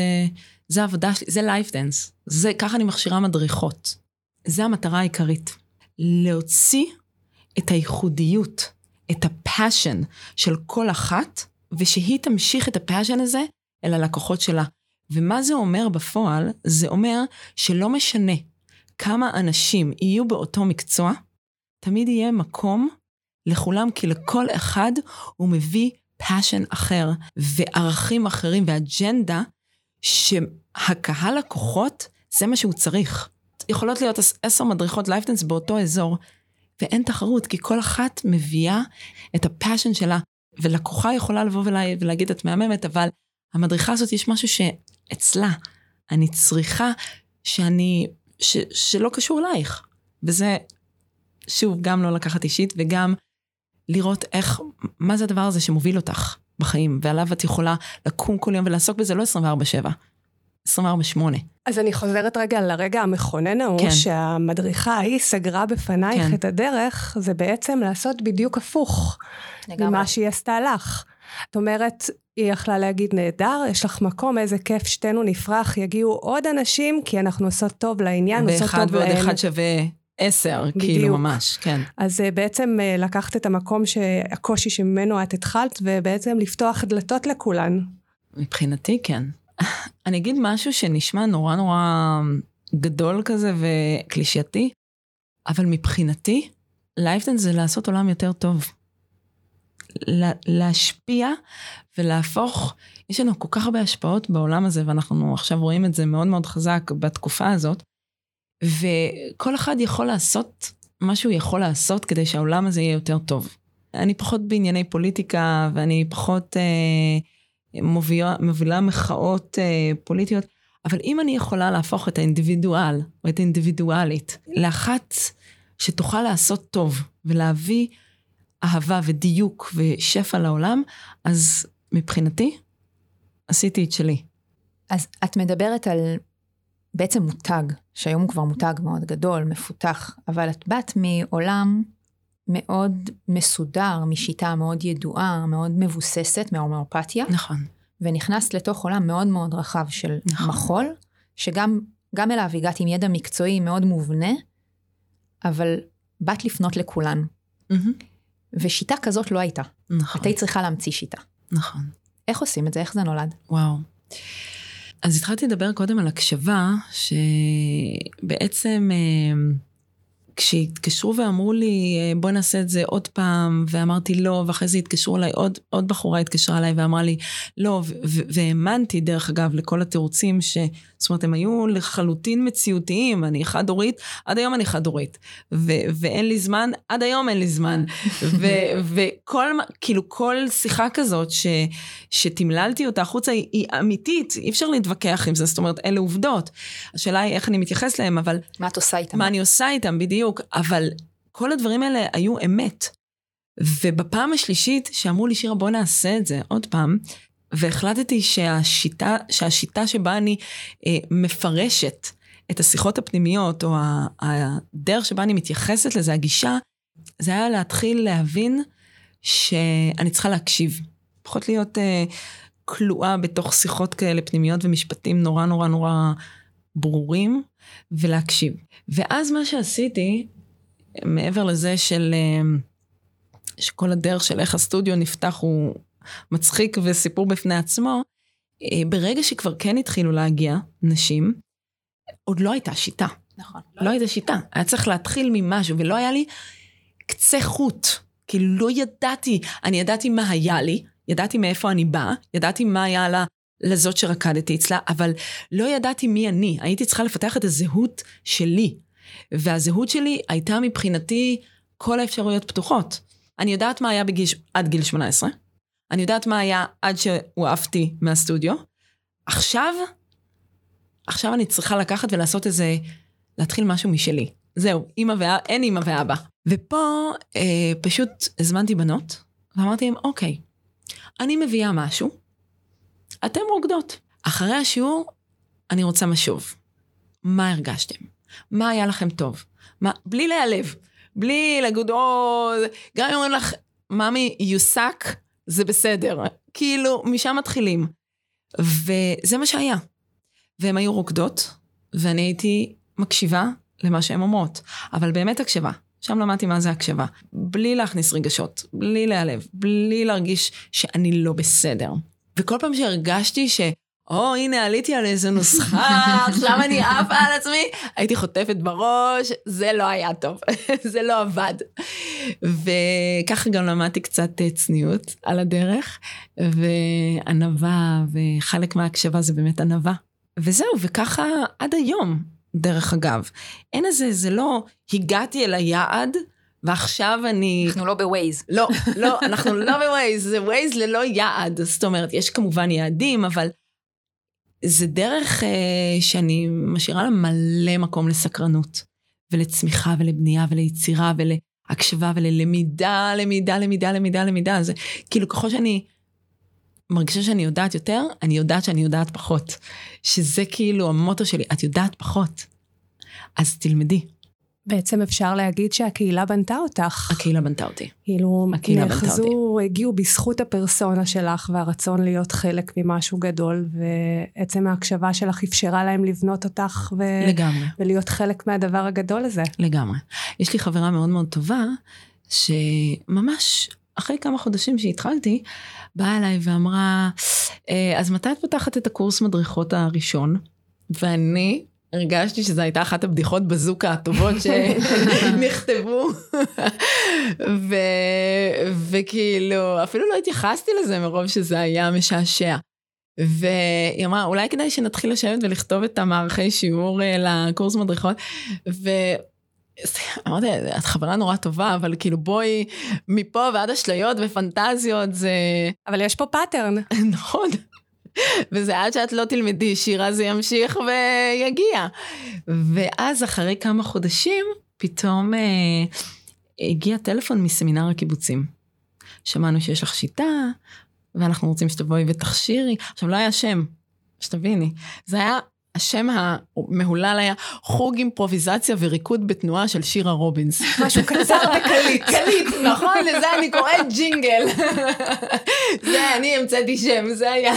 זה העבודה שלי, זה Life Dance. זה, ככה אני מכשירה מדריכות. זה המטרה העיקרית. להוציא את הייחודיות, את ה passion של כל אחת, ושהיא תמשיך את ה passion הזה אל הלקוחות שלה. ומה זה אומר בפועל? זה אומר שלא משנה כמה אנשים יהיו באותו מקצוע, תמיד יהיה מקום לכולם, כי לכל אחד הוא מביא passion אחר וערכים אחרים ואג'נדה שהקהל לקוחות, זה מה שהוא צריך. יכולות להיות עשר מדריכות Life Dance באותו אזור, ואין תחרות, כי כל אחת מביאה את הפאשן שלה. ולקוחה יכולה לבוא ולה, ולהגיד, את מהממת, אבל המדריכה הזאת, יש משהו שאצלה אני צריכה, שאני, ש, שלא קשור אלייך. וזה, שוב, גם לא לקחת אישית, וגם לראות איך, מה זה הדבר הזה שמוביל אותך בחיים, ועליו את יכולה לקום כל יום ולעסוק בזה לא 24-7, 24-8. אז אני חוזרת רגע לרגע המכונן ההוא, כן. שהמדריכה ההיא סגרה בפנייך כן. את הדרך, זה בעצם לעשות בדיוק הפוך לגמרי. ממה שהיא עשתה לך. את אומרת, היא יכלה להגיד, נהדר, יש לך מקום, איזה כיף, שתינו נפרח, יגיעו עוד אנשים, כי אנחנו עושות טוב לעניין, עושות ואחד טוב ועוד להן. אחד שווה עשר, בדיוק. כאילו ממש, כן. אז אה, בעצם אה, לקחת את המקום שהקושי שממנו את התחלת, ובעצם לפתוח דלתות לכולן. מבחינתי כן. [laughs] אני אגיד משהו שנשמע נורא נורא גדול כזה וקלישאתי, אבל מבחינתי, Life Dance זה לעשות עולם יותר טוב. לה, להשפיע ולהפוך, יש לנו כל כך הרבה השפעות בעולם הזה, ואנחנו עכשיו רואים את זה מאוד מאוד חזק בתקופה הזאת, וכל אחד יכול לעשות מה שהוא יכול לעשות כדי שהעולם הזה יהיה יותר טוב. אני פחות בענייני פוליטיקה, ואני פחות אה, מובילה, מובילה מחאות אה, פוליטיות, אבל אם אני יכולה להפוך את האינדיבידואל, או את האינדיבידואלית, לאחת שתוכל לעשות טוב, ולהביא אהבה ודיוק ושפע לעולם, אז מבחינתי, עשיתי את שלי. אז את מדברת על בעצם מותג, שהיום הוא כבר מותג מאוד גדול, מפותח, אבל את באת מעולם מאוד מסודר, משיטה מאוד ידועה, מאוד מבוססת מההומאופתיה, נכון. ונכנסת לתוך עולם מאוד מאוד רחב של נכון. מחול, שגם גם אליו הגעת עם ידע מקצועי מאוד מובנה, אבל באת לפנות לכולן. מהמם. ושיטה כזאת לא הייתה. נכון, את היית צריכה להמציא שיטה. נכון. איך עושים את זה? איך זה נולד? וואו. אז התחלתי לדבר קודם על הקשבה, שבעצם אה, כשהתקשרו ואמרו לי, בואי נעשה את זה עוד פעם, ואמרתי לא, ואחרי זה התקשרו אליי, עוד, עוד בחורה התקשרה אליי ואמרה לי לא, והאמנתי דרך אגב לכל התירוצים, ש... זאת אומרת, הם היו לחלוטין מציאותיים, אני חד-הורית, עד היום אני חד-הורית, ואין לי זמן, עד היום אין לי זמן, [laughs] וכל, כאילו כל שיחה כזאת ש- שתמללתי אותה החוצה היא, היא אמיתית, אי אפשר להתווכח עם זה, זאת אומרת, אלה עובדות. השאלה היא איך אני מתייחס להם, אבל מה את עושה איתם? מה אני עושה איתם בדיוק, אבל כל הדברים האלה היו אמת. ובפעם השלישית שאמרו לי, שירה, בוא נעשה את זה עוד פעם, והחלטתי שהשיטה, שהשיטה שבה אני אה, מפרשת את השיחות הפנימיות, או הדרך שבה אני מתייחסת לזה, הגישה, זה היה להתחיל להבין שאני צריכה להקשיב. פחות להיות אה, כלואה בתוך שיחות כאלה פנימיות ומשפטים נורא נורא נורא ברורים, ולהקשיב. ואז מה שעשיתי, מעבר לזה של... אה, שכל הדרך של איך הסטודיו נפתח הוא מצחיק וסיפור בפני עצמו, אה, ברגע שכבר כן התחילו להגיע נשים, עוד לא הייתה שיטה. נכון. לא הייתה שיטה. היה צריך להתחיל ממשהו, ולא היה לי קצה חוט. כאילו לא ידעתי, אני ידעתי מה היה לי, ידעתי מאיפה אני באה, ידעתי מה היה לה, לזאת שרקדתי אצלה, אבל לא ידעתי מי אני. הייתי צריכה לפתח את הזהות שלי. והזהות שלי הייתה מבחינתי כל האפשרויות פתוחות. אני יודעת מה היה בגיל, עד גיל 18, אני יודעת מה היה עד שהועפתי מהסטודיו. עכשיו, עכשיו אני צריכה לקחת ולעשות איזה, להתחיל משהו משלי. זהו, אמא ואבא, אין אמא ואבא. ופה אה, פשוט הזמנתי בנות, ואמרתי להם, אוקיי, אני מביאה משהו, אתן רוקדות. אחרי השיעור, אני רוצה משוב. מה הרגשתם? מה היה לכם טוב? מה, בלי להיעלב, בלי להגיד, או, גם אם אומרים לך, ממי, suck, זה בסדר. כאילו, משם מתחילים. וזה מה שהיה. והן היו רוקדות, ואני הייתי מקשיבה למה שהן אומרות. אבל באמת הקשבה. שם למדתי מה זה הקשבה. בלי להכניס רגשות, בלי להיעלב, בלי להרגיש שאני לא בסדר. וכל פעם שהרגשתי ש... או, oh, הנה, עליתי על איזה נוסחה, עכשיו אני עפה על עצמי, הייתי חוטפת בראש, זה לא היה טוב, [laughs] זה לא עבד. וככה גם למדתי קצת אה, צניעות על הדרך, וענווה, וחלק מההקשבה זה באמת ענווה. וזהו, וככה עד היום, דרך אגב. אין איזה, זה לא הגעתי אל היעד, ועכשיו אני... אנחנו לא ב Waze. לא, לא, אנחנו לא ב Waze, זה Waze ללא יעד. זאת אומרת, יש כמובן יעדים, אבל זה דרך אה, שאני משאירה לה מלא מקום לסקרנות, ולצמיחה, ולבנייה, וליצירה, ולהקשבה, וללמידה, למידה, למידה, למידה, למידה. זה כאילו, ככל שאני מרגישה שאני יודעת יותר, אני יודעת שאני יודעת פחות. שזה כאילו המוטו שלי, את יודעת פחות, אז תלמדי. בעצם אפשר להגיד שהקהילה בנתה אותך. הקהילה בנתה אותי. כאילו, הקהילה בנתה נאחזו, הגיעו בזכות הפרסונה שלך והרצון להיות חלק ממשהו גדול, ועצם ההקשבה שלך אפשרה להם לבנות אותך ו... לגמרי. ולהיות חלק מהדבר הגדול הזה. לגמרי. יש לי חברה מאוד מאוד טובה, שממש אחרי כמה חודשים שהתחלתי, באה אליי ואמרה, "אה, אז מתי את פותחת את הקורס מדריכות הראשון? ואני הרגשתי שזו הייתה אחת הבדיחות בזוקה הטובות [laughs] שנכתבו. ו- וכאילו, אפילו לא התייחסתי לזה מרוב שזה היה משעשע. והיא אמרה, אולי כדאי שנתחיל לשבת ולכתוב את המערכי שיעור אה, לקורס מדריכות. ו... אמרתי, את חברה נורא טובה, אבל כאילו בואי, מפה ועד אשליות ופנטזיות זה... אבל יש פה pattern. [laughs] נכון. וזה עד שאת לא תלמדי שירה זה ימשיך ויגיע. ואז אחרי כמה חודשים, פתאום אה, הגיע טלפון מסמינר הקיבוצים. שמענו שיש לך שיטה, ואנחנו רוצים שתבואי ותכשירי. עכשיו, לא היה שם, שתביני. זה היה, השם המהולל היה חוג אימפרוביזציה וריקוד בתנועה של שירה רובינס. משהו קצר וקליט. [laughs] קליט, נכון? לזה אני קוראת ג'ינגל. [laughs] זה, אני המצאתי שם, זה היה.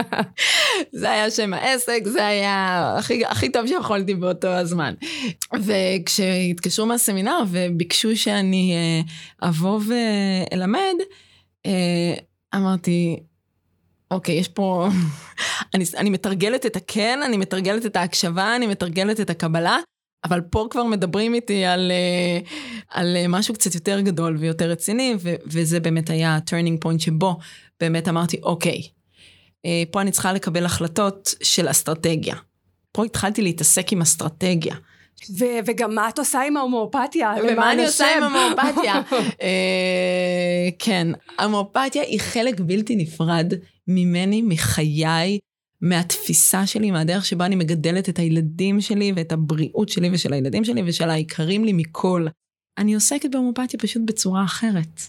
[laughs] זה היה שם העסק, זה היה הכי, הכי טוב שיכולתי באותו הזמן. וכשהתקשרו מהסמינר וביקשו שאני אה, אבוא ואלמד, אה, אמרתי, אוקיי, יש פה... [laughs] אני, אני מתרגלת את הכן, אני מתרגלת את ההקשבה, אני מתרגלת את הקבלה, אבל פה כבר מדברים איתי על, אה, על אה, משהו קצת יותר גדול ויותר רציני, ו, וזה באמת היה ה-turning point שבו באמת אמרתי, אוקיי, אה, פה אני צריכה לקבל החלטות של אסטרטגיה. פה התחלתי להתעסק עם אסטרטגיה. ו- וגם מה את עושה עם ההומואפתיה? ומה אני עושה עם? [laughs] אה, כן, המואפתיה היא חלק בלתי נפרד ממני, מחיי, מהתפיסה שלי, מהדרך שבה אני מגדלת את הילדים שלי ואת הבריאות שלי ושל הילדים שלי ושל היקרים לי מכל. אני עוסקת בהומואפתיה פשוט בצורה אחרת.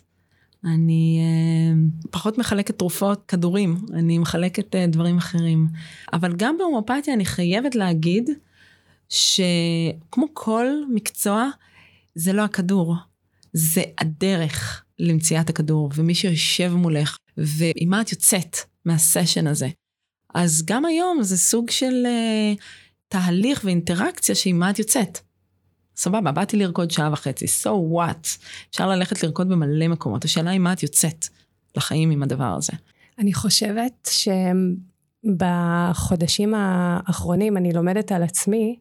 אני אה, פחות מחלקת תרופות, כדורים, אני מחלקת אה, דברים אחרים. אבל גם בהומואפתיה אני חייבת להגיד שכמו כל מקצוע, זה לא הכדור, זה הדרך למציאת הכדור, ומי שיושב מולך, ועם מה את יוצאת מהסשן הזה. אז גם היום זה סוג של uh, תהליך ואינטראקציה שעם מה את יוצאת. סבבה, באתי לרקוד שעה וחצי, so what? אפשר ללכת לרקוד במלא מקומות, השאלה היא מה את יוצאת לחיים עם הדבר הזה. אני חושבת שבחודשים האחרונים אני לומדת על עצמי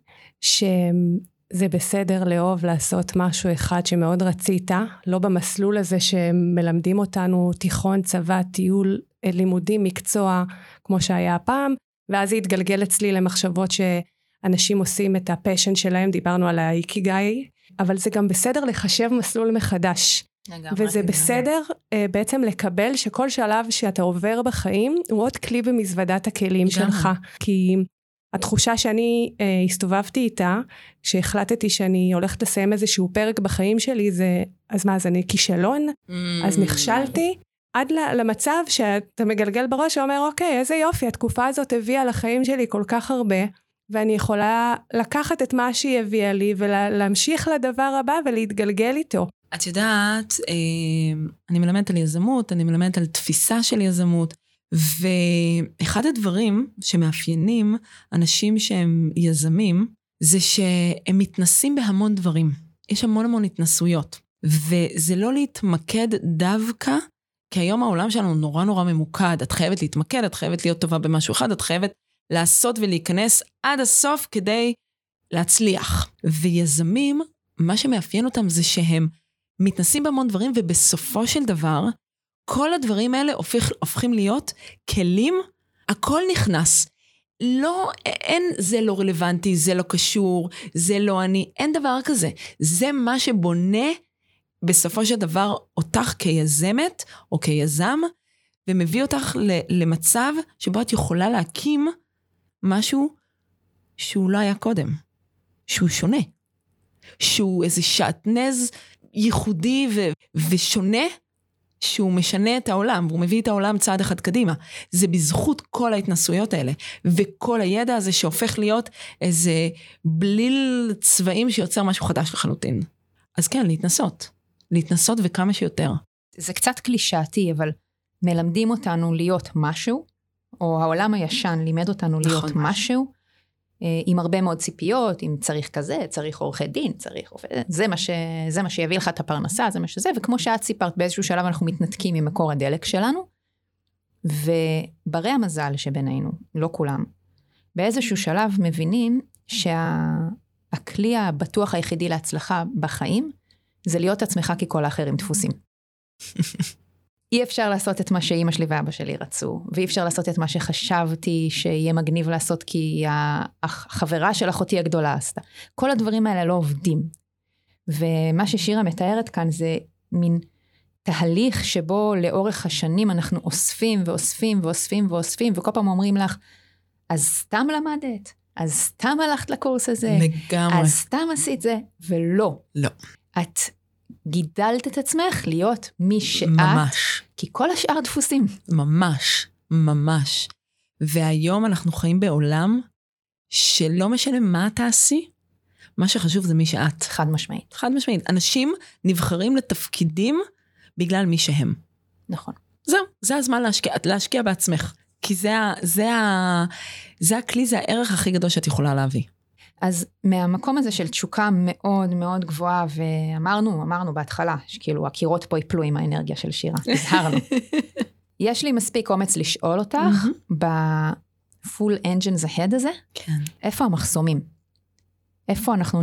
שזה בסדר לאהוב לעשות משהו אחד שמאוד רצית, לא במסלול הזה שמלמדים אותנו תיכון, צבא, טיול, לימודים, מקצוע, כמו שהיה הפעם, ואז זה התגלגל אצלי למחשבות שאנשים עושים את הפשן שלהם, דיברנו על האיקיגאי, אבל זה גם בסדר לחשב מסלול מחדש. וזה בסדר uh, בעצם לקבל שכל שלב שאתה עובר בחיים הוא עוד כלי במזוודת הכלים לגמרי. שלך. כי התחושה שאני uh, הסתובבתי איתה, כשהחלטתי שאני הולכת לסיים איזשהו פרק בחיים שלי, זה אז מה, אז אני כישלון? אז נכשלתי? עד למצב שאתה מגלגל בראש ואומר, אוקיי, איזה יופי, התקופה הזאת הביאה לחיים שלי כל כך הרבה, ואני יכולה לקחת את מה שהיא הביאה לי ולהמשיך לדבר הבא ולהתגלגל איתו. את יודעת, אה, אני מלמדת על יזמות, אני מלמדת על תפיסה של יזמות, ואחד הדברים שמאפיינים אנשים שהם יזמים, זה שהם מתנסים בהמון דברים. יש המון המון התנסויות. וזה לא להתמקד דווקא, כי היום העולם שלנו נורא נורא ממוקד. את חייבת להתמקד, את חייבת להיות טובה במשהו אחד, את חייבת לעשות ולהיכנס עד הסוף כדי להצליח. ויזמים, מה שמאפיין אותם זה שהם מתנסים בהמון דברים, ובסופו של דבר, כל הדברים האלה הופך, הופכים להיות כלים, הכל נכנס. לא, אין, זה לא רלוונטי, זה לא קשור, זה לא אני, אין דבר כזה. זה מה שבונה בסופו של דבר אותך כיזמת או כיזם, ומביא אותך למצב שבו את יכולה להקים משהו שהוא לא היה קודם, שהוא שונה, שהוא איזה שעטנז ייחודי ו- ושונה, שהוא משנה את העולם, והוא מביא את העולם צעד אחד קדימה. זה בזכות כל ההתנסויות האלה, וכל הידע הזה שהופך להיות איזה בליל צבעים שיוצר משהו חדש לחלוטין. אז כן, להתנסות. להתנסות וכמה שיותר. זה קצת קלישאתי, אבל מלמדים אותנו להיות משהו, או העולם הישן לימד אותנו להיות נכון. משהו, עם הרבה מאוד ציפיות, אם צריך כזה, צריך עורכי דין, צריך דין, זה מה, ש... זה מה שיביא לך את הפרנסה, זה מה שזה, וכמו שאת סיפרת, באיזשהו שלב אנחנו מתנתקים ממקור הדלק שלנו, וברי המזל שבינינו, לא כולם, באיזשהו שלב מבינים שהכלי שה... הבטוח היחידי להצלחה בחיים, זה להיות עצמך כי כל האחרים דפוסים. [laughs] אי אפשר לעשות את מה שאימא שלי ואבא שלי רצו, ואי אפשר לעשות את מה שחשבתי שיהיה מגניב לעשות כי החברה של אחותי הגדולה עשתה. כל הדברים האלה לא עובדים. ומה ששירה מתארת כאן זה מין תהליך שבו לאורך השנים אנחנו אוספים ואוספים ואוספים ואוספים, וכל פעם אומרים לך, אז סתם למדת? אז סתם הלכת לקורס הזה? לגמרי. אז סתם עשית זה? ולא. לא. את גידלת את עצמך להיות מי שאת. ממש. כי כל השאר דפוסים. ממש, ממש. והיום אנחנו חיים בעולם שלא משנה מה תעשי, מה שחשוב זה מי שאת. חד משמעית. חד משמעית. אנשים נבחרים לתפקידים בגלל מי שהם. נכון. זהו, זה הזמן להשקיע, להשקיע בעצמך. כי זה, זה, ה, זה הכלי, זה הערך הכי גדול שאת יכולה להביא. אז מהמקום הזה של תשוקה מאוד מאוד גבוהה, ואמרנו, אמרנו בהתחלה, שכאילו הקירות פה יפלו עם האנרגיה של שירה, [laughs] הזהרנו. יש לי מספיק אומץ לשאול אותך, ב-full engines ahead הזה, כן. איפה המחסומים? איפה אנחנו,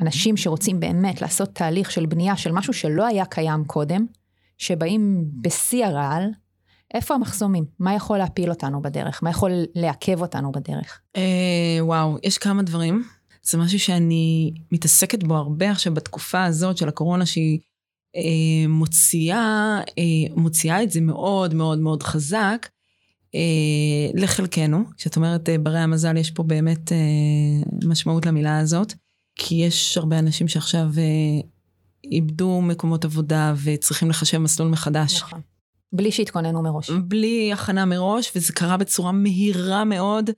אנשים שרוצים באמת לעשות תהליך של בנייה של משהו שלא היה קיים קודם, שבאים בשיא הרעל, איפה המחסומים? מה יכול להפיל אותנו בדרך? מה יכול לעכב אותנו בדרך? אה, וואו, יש כמה דברים. זה משהו שאני מתעסקת בו הרבה עכשיו בתקופה הזאת של הקורונה, שהיא אה, מוציאה, אה, מוציאה את זה מאוד מאוד מאוד חזק. אה, לחלקנו, כשאת אומרת אה, ברי המזל, יש פה באמת אה, משמעות למילה הזאת, כי יש הרבה אנשים שעכשיו אה, איבדו מקומות עבודה וצריכים לחשב מסלול מחדש. נכון. בלי שהתכוננו מראש. בלי הכנה מראש, וזה קרה בצורה מהירה מאוד,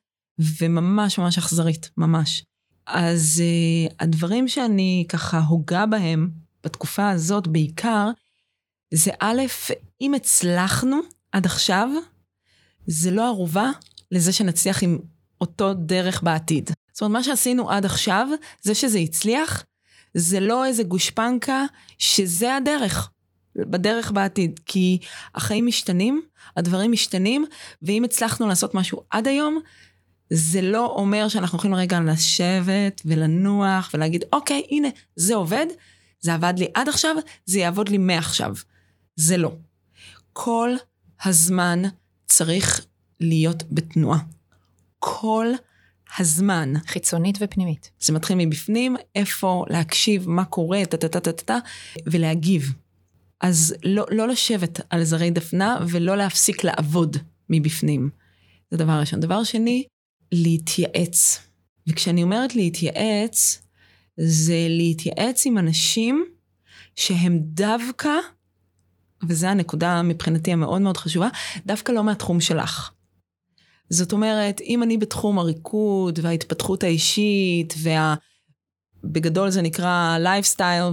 וממש ממש אכזרית, ממש. אז uh, הדברים שאני ככה הוגה בהם, בתקופה הזאת בעיקר, זה א', אם הצלחנו עד עכשיו, זה לא ערובה לזה שנצליח עם אותו דרך בעתיד. זאת אומרת, מה שעשינו עד עכשיו, זה שזה הצליח, זה לא איזה גושפנקה שזה הדרך. בדרך בעתיד, כי החיים משתנים, הדברים משתנים, ואם הצלחנו לעשות משהו עד היום, זה לא אומר שאנחנו יכולים רגע לשבת ולנוח ולהגיד, אוקיי, הנה, זה עובד, זה עבד לי עד עכשיו, זה יעבוד לי מעכשיו. זה לא. כל הזמן צריך להיות בתנועה. כל הזמן. חיצונית ופנימית. זה מתחיל מבפנים, איפה להקשיב, מה קורה, טה-טה-טה-טה, ולהגיב. אז לא, לא לשבת על זרי דפנה ולא להפסיק לעבוד מבפנים. זה דבר ראשון. דבר שני, להתייעץ. וכשאני אומרת להתייעץ, זה להתייעץ עם אנשים שהם דווקא, וזו הנקודה מבחינתי המאוד מאוד חשובה, דווקא לא מהתחום שלך. זאת אומרת, אם אני בתחום הריקוד וההתפתחות האישית, וה... בגדול זה נקרא לייפסטייל,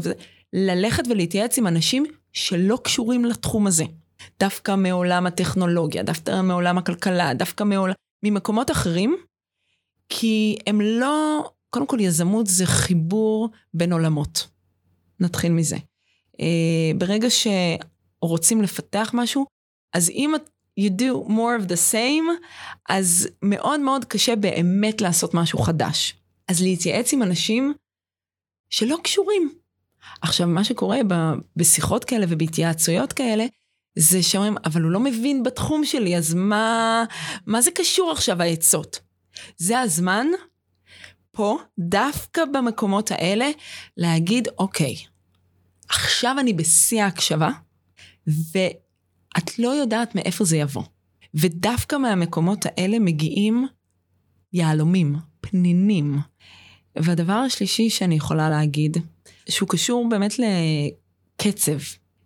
ללכת ולהתייעץ עם אנשים שלא קשורים לתחום הזה. דווקא מעולם הטכנולוגיה, דווקא מעולם הכלכלה, דווקא מעול... ממקומות אחרים, כי הם לא, קודם כל יזמות זה חיבור בין עולמות. נתחיל מזה. Uh, ברגע שרוצים לפתח משהו, אז אם you do more of the same, אז מאוד מאוד קשה באמת לעשות משהו חדש. אז להתייעץ עם אנשים שלא קשורים. עכשיו, מה שקורה ב, בשיחות כאלה ובהתייעצויות כאלה, זה שאומרים, אבל הוא לא מבין בתחום שלי, אז מה, מה זה קשור עכשיו העצות? זה הזמן, פה, דווקא במקומות האלה, להגיד, אוקיי, עכשיו אני בשיא ההקשבה, ואת לא יודעת מאיפה זה יבוא. ודווקא מהמקומות האלה מגיעים יהלומים, פנינים. והדבר השלישי שאני יכולה להגיד, שהוא קשור באמת לקצב,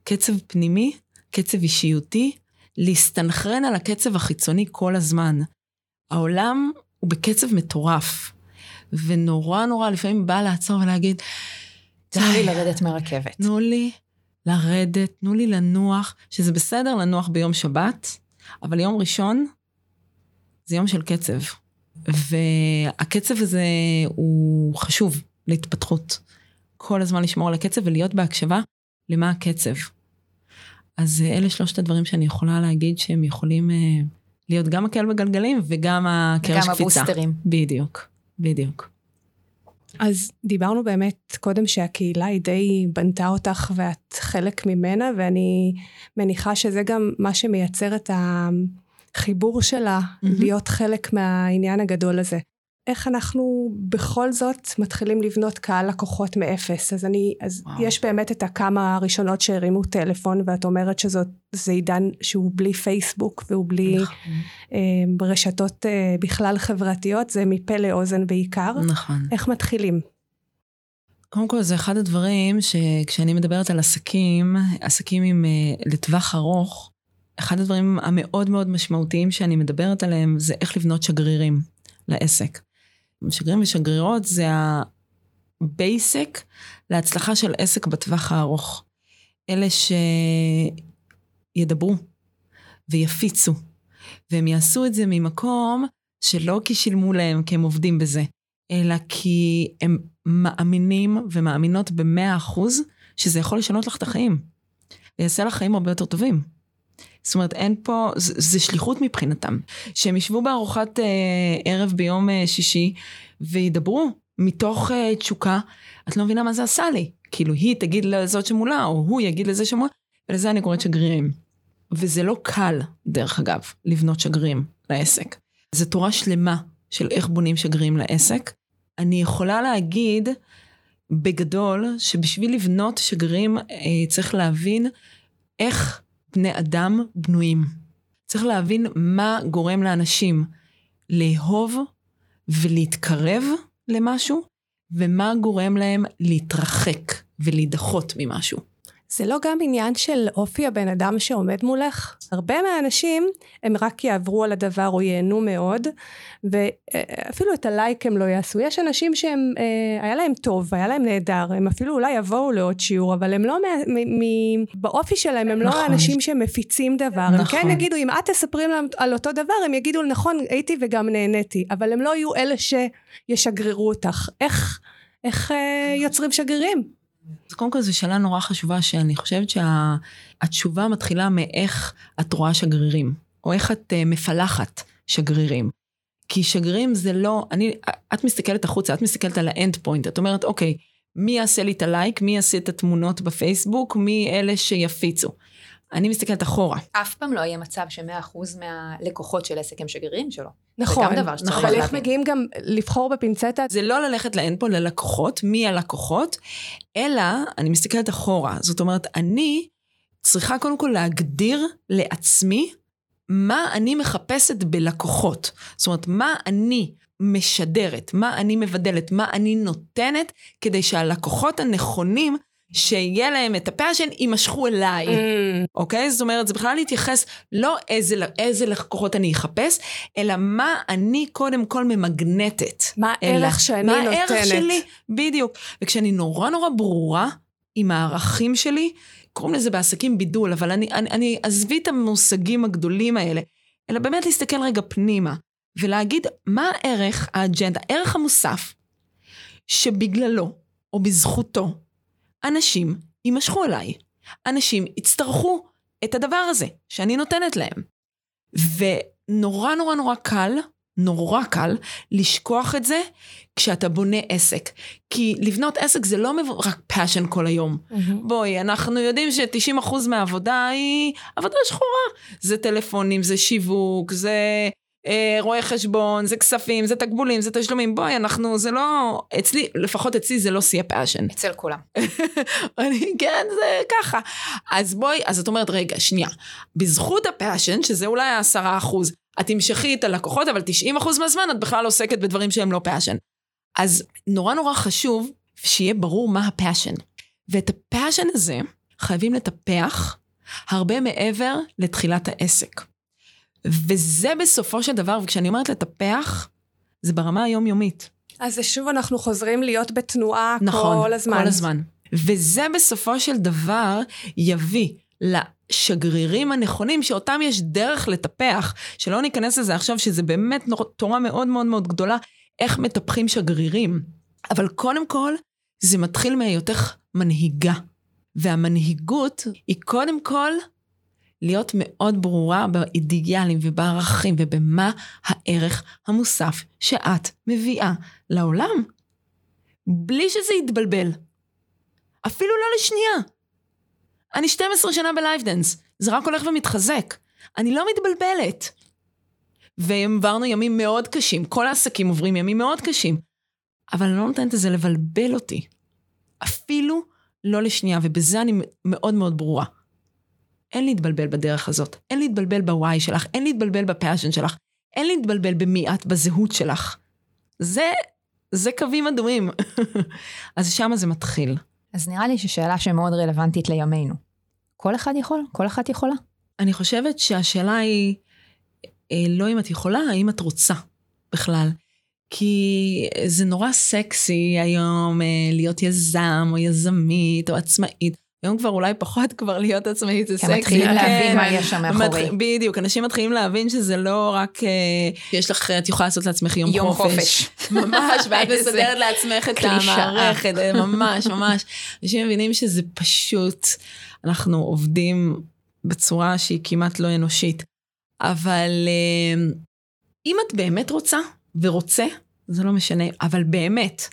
קצב פנימי, קצב אישיותי, להסתנכרן על הקצב החיצוני כל הזמן. העולם הוא בקצב מטורף, ונורא נורא לפעמים בא לעצור ולהגיד, תנו לי לרדת מהרכבת. תנו לי לרדת, תנו לי לנוח, שזה בסדר לנוח ביום שבת, אבל יום ראשון זה יום של קצב. והקצב הזה הוא חשוב להתפתחות. כל הזמן לשמור על הקצב ולהיות בהקשבה למה הקצב. אז אלה שלושת הדברים שאני יכולה להגיד שהם יכולים אה, להיות גם מקל בגלגלים וגם הקרש קפיצה. וגם הבוסטרים. בדיוק, בדיוק. אז דיברנו באמת קודם שהקהילה היא די בנתה אותך ואת חלק ממנה, ואני מניחה שזה גם מה שמייצר את החיבור שלה, mm-hmm. להיות חלק מהעניין הגדול הזה. איך אנחנו בכל זאת מתחילים לבנות קהל לקוחות מאפס. אז אני, אז וואו. יש באמת את הכמה הראשונות שהרימו טלפון, ואת אומרת שזה עידן שהוא בלי פייסבוק והוא בלי נכון. אה, רשתות אה, בכלל חברתיות, זה מפה לאוזן בעיקר. נכון. איך מתחילים? קודם כל זה אחד הדברים שכשאני מדברת על עסקים, עסקים עם, אה, לטווח ארוך, אחד הדברים המאוד מאוד משמעותיים שאני מדברת עליהם זה איך לבנות שגרירים לעסק. שגרירים ושגרירות זה הבייסק להצלחה של עסק בטווח הארוך. אלה שידברו ויפיצו, והם יעשו את זה ממקום שלא כי שילמו להם, כי הם עובדים בזה, אלא כי הם מאמינים ומאמינות במאה אחוז שזה יכול לשנות לך את החיים. ויעשה לך חיים הרבה יותר טובים. זאת אומרת, אין פה, זה, זה שליחות מבחינתם. שהם ישבו בארוחת אה, ערב ביום אה, שישי וידברו מתוך אה, תשוקה, את לא מבינה מה זה עשה לי. כאילו, היא תגיד לזאת שמולה, או הוא יגיד לזה שמולה, ולזה אני קוראת שגרירים. וזה לא קל, דרך אגב, לבנות שגרירים לעסק. זו תורה שלמה של איך בונים שגרירים לעסק. אני יכולה להגיד, בגדול, שבשביל לבנות שגרירים אה, צריך להבין איך בני אדם בנויים. צריך להבין מה גורם לאנשים לאהוב ולהתקרב למשהו, ומה גורם להם להתרחק ולהידחות ממשהו. זה לא גם עניין של אופי הבן אדם שעומד מולך? הרבה מהאנשים הם רק יעברו על הדבר או ייהנו מאוד ואפילו את הלייק הם לא יעשו. יש אנשים שהם, אה, היה להם טוב, היה להם נהדר, הם אפילו אולי יבואו לעוד שיעור, אבל הם לא, מ, מ, מ, באופי שלהם הם לא נכון. לא האנשים שמפיצים דבר. נכון. הם כן נכון. יגידו, אם את תספרי להם על אותו דבר, הם יגידו, נכון, הייתי וגם נהניתי, אבל הם לא יהיו אלה שישגררו אותך. איך, איך אה, יוצרים שגרירים? אז קודם כל זו שאלה נורא חשובה, שאני חושבת שהתשובה שה, מתחילה מאיך את רואה שגרירים, או איך את uh, מפלחת שגרירים. כי שגרירים זה לא, אני, את מסתכלת החוצה, את מסתכלת על האנד פוינט, את אומרת, אוקיי, מי יעשה לי את הלייק, מי יעשה את התמונות בפייסבוק, מי אלה שיפיצו. אני מסתכלת אחורה. אף פעם לא יהיה מצב ש-100% מהלקוחות של עסק הם שגרירים שלו. נכון, זה גם דבר שצריך נכון. אבל איך מגיעים גם לבחור בפינצטה? זה לא ללכת לאין פה ללקוחות, מי הלקוחות, אלא אני מסתכלת אחורה. זאת אומרת, אני צריכה קודם כל להגדיר לעצמי מה אני מחפשת בלקוחות. זאת אומרת, מה אני משדרת, מה אני מבדלת, מה אני נותנת, כדי שהלקוחות הנכונים שיהיה להם את הפאשן, יימשכו אליי, mm. אוקיי? זאת אומרת, זה בכלל להתייחס לא איזה, איזה לקוחות אני אחפש, אלא מה אני קודם כל ממגנטת. מה הערך שאני מה נותנת. מה הערך שלי, בדיוק. וכשאני נורא נורא ברורה עם הערכים שלי, קוראים לזה בעסקים בידול, אבל אני, אני, אני עזבי את המושגים הגדולים האלה, אלא באמת להסתכל רגע פנימה, ולהגיד מה הערך, האג'נדה, הערך המוסף, שבגללו, או בזכותו, אנשים יימשכו אליי. אנשים יצטרכו את הדבר הזה שאני נותנת להם. ונורא נורא נורא קל, נורא קל, לשכוח את זה כשאתה בונה עסק. כי לבנות עסק זה לא רק passion כל היום. Mm-hmm. בואי, אנחנו יודעים ש-90% מהעבודה היא עבודה שחורה. זה טלפונים, זה שיווק, זה אה, רואה חשבון, זה כספים, זה תקבולים, זה תשלומים. בואי, אנחנו, זה לא... אצלי, לפחות אצלי זה לא שיא ה passion. אצל כולם. [laughs] אני, כן, זה ככה. אז בואי, אז את אומרת, רגע, שנייה. בזכות ה passion, שזה אולי העשרה אחוז, את תמשכי את הלקוחות, אבל 90 אחוז מהזמן את בכלל עוסקת בדברים שהם לא passion. אז נורא נורא חשוב שיהיה ברור מה ה passion. ואת ה passion הזה חייבים לטפח הרבה מעבר לתחילת העסק. וזה בסופו של דבר, וכשאני אומרת לטפח, זה ברמה היומיומית. אז שוב אנחנו חוזרים להיות בתנועה נכון, כל הזמן. כל הזמן. וזה בסופו של דבר יביא לשגרירים הנכונים, שאותם יש דרך לטפח, שלא ניכנס לזה עכשיו, שזה באמת תורה מאוד מאוד מאוד גדולה, איך מטפחים שגרירים. אבל קודם כל, זה מתחיל מהיותך מנהיגה. והמנהיגות היא קודם כל להיות מאוד ברורה באידיאלים ובערכים ובמה הערך המוסף שאת מביאה לעולם. בלי שזה יתבלבל. אפילו לא לשנייה. אני 12 שנה בלייף דנס, זה רק הולך ומתחזק. אני לא מתבלבלת. ועברנו ימים מאוד קשים, כל העסקים עוברים ימים מאוד קשים. אבל אני לא נותנת לזה לבלבל אותי. אפילו לא לשנייה, ובזה אני מאוד מאוד ברורה. אין להתבלבל בדרך הזאת, אין להתבלבל בוואי שלך, אין להתבלבל בפאשן שלך, אין להתבלבל במי את, בזהות שלך. זה, זה קווים אדומים. [laughs] אז שמה זה מתחיל. אז נראה לי ששאלה שמאוד רלוונטית לימינו. כל אחד יכול? כל אחת יכולה? אני חושבת שהשאלה היא אה, לא אם את יכולה, האם את רוצה בכלל. כי זה נורא סקסי היום אה, להיות יזם או יזמית או עצמאית. היום כבר אולי פחות כבר להיות עצמאית זה סקסי. הם מתחילים כן. להבין מה יש שם מאחורי. בדיוק, אנשים מתחילים להבין שזה לא רק, אה, יש לך, את יכולה לעשות לעצמך יום, יום חופש. חופש. [laughs] ממש, ואת [laughs] מסדרת לעצמך את המערכת, ממש, ממש. אנשים מבינים שזה פשוט, אנחנו עובדים בצורה שהיא כמעט לא אנושית. אבל אם את באמת רוצה, ורוצה, זה לא משנה, אבל באמת,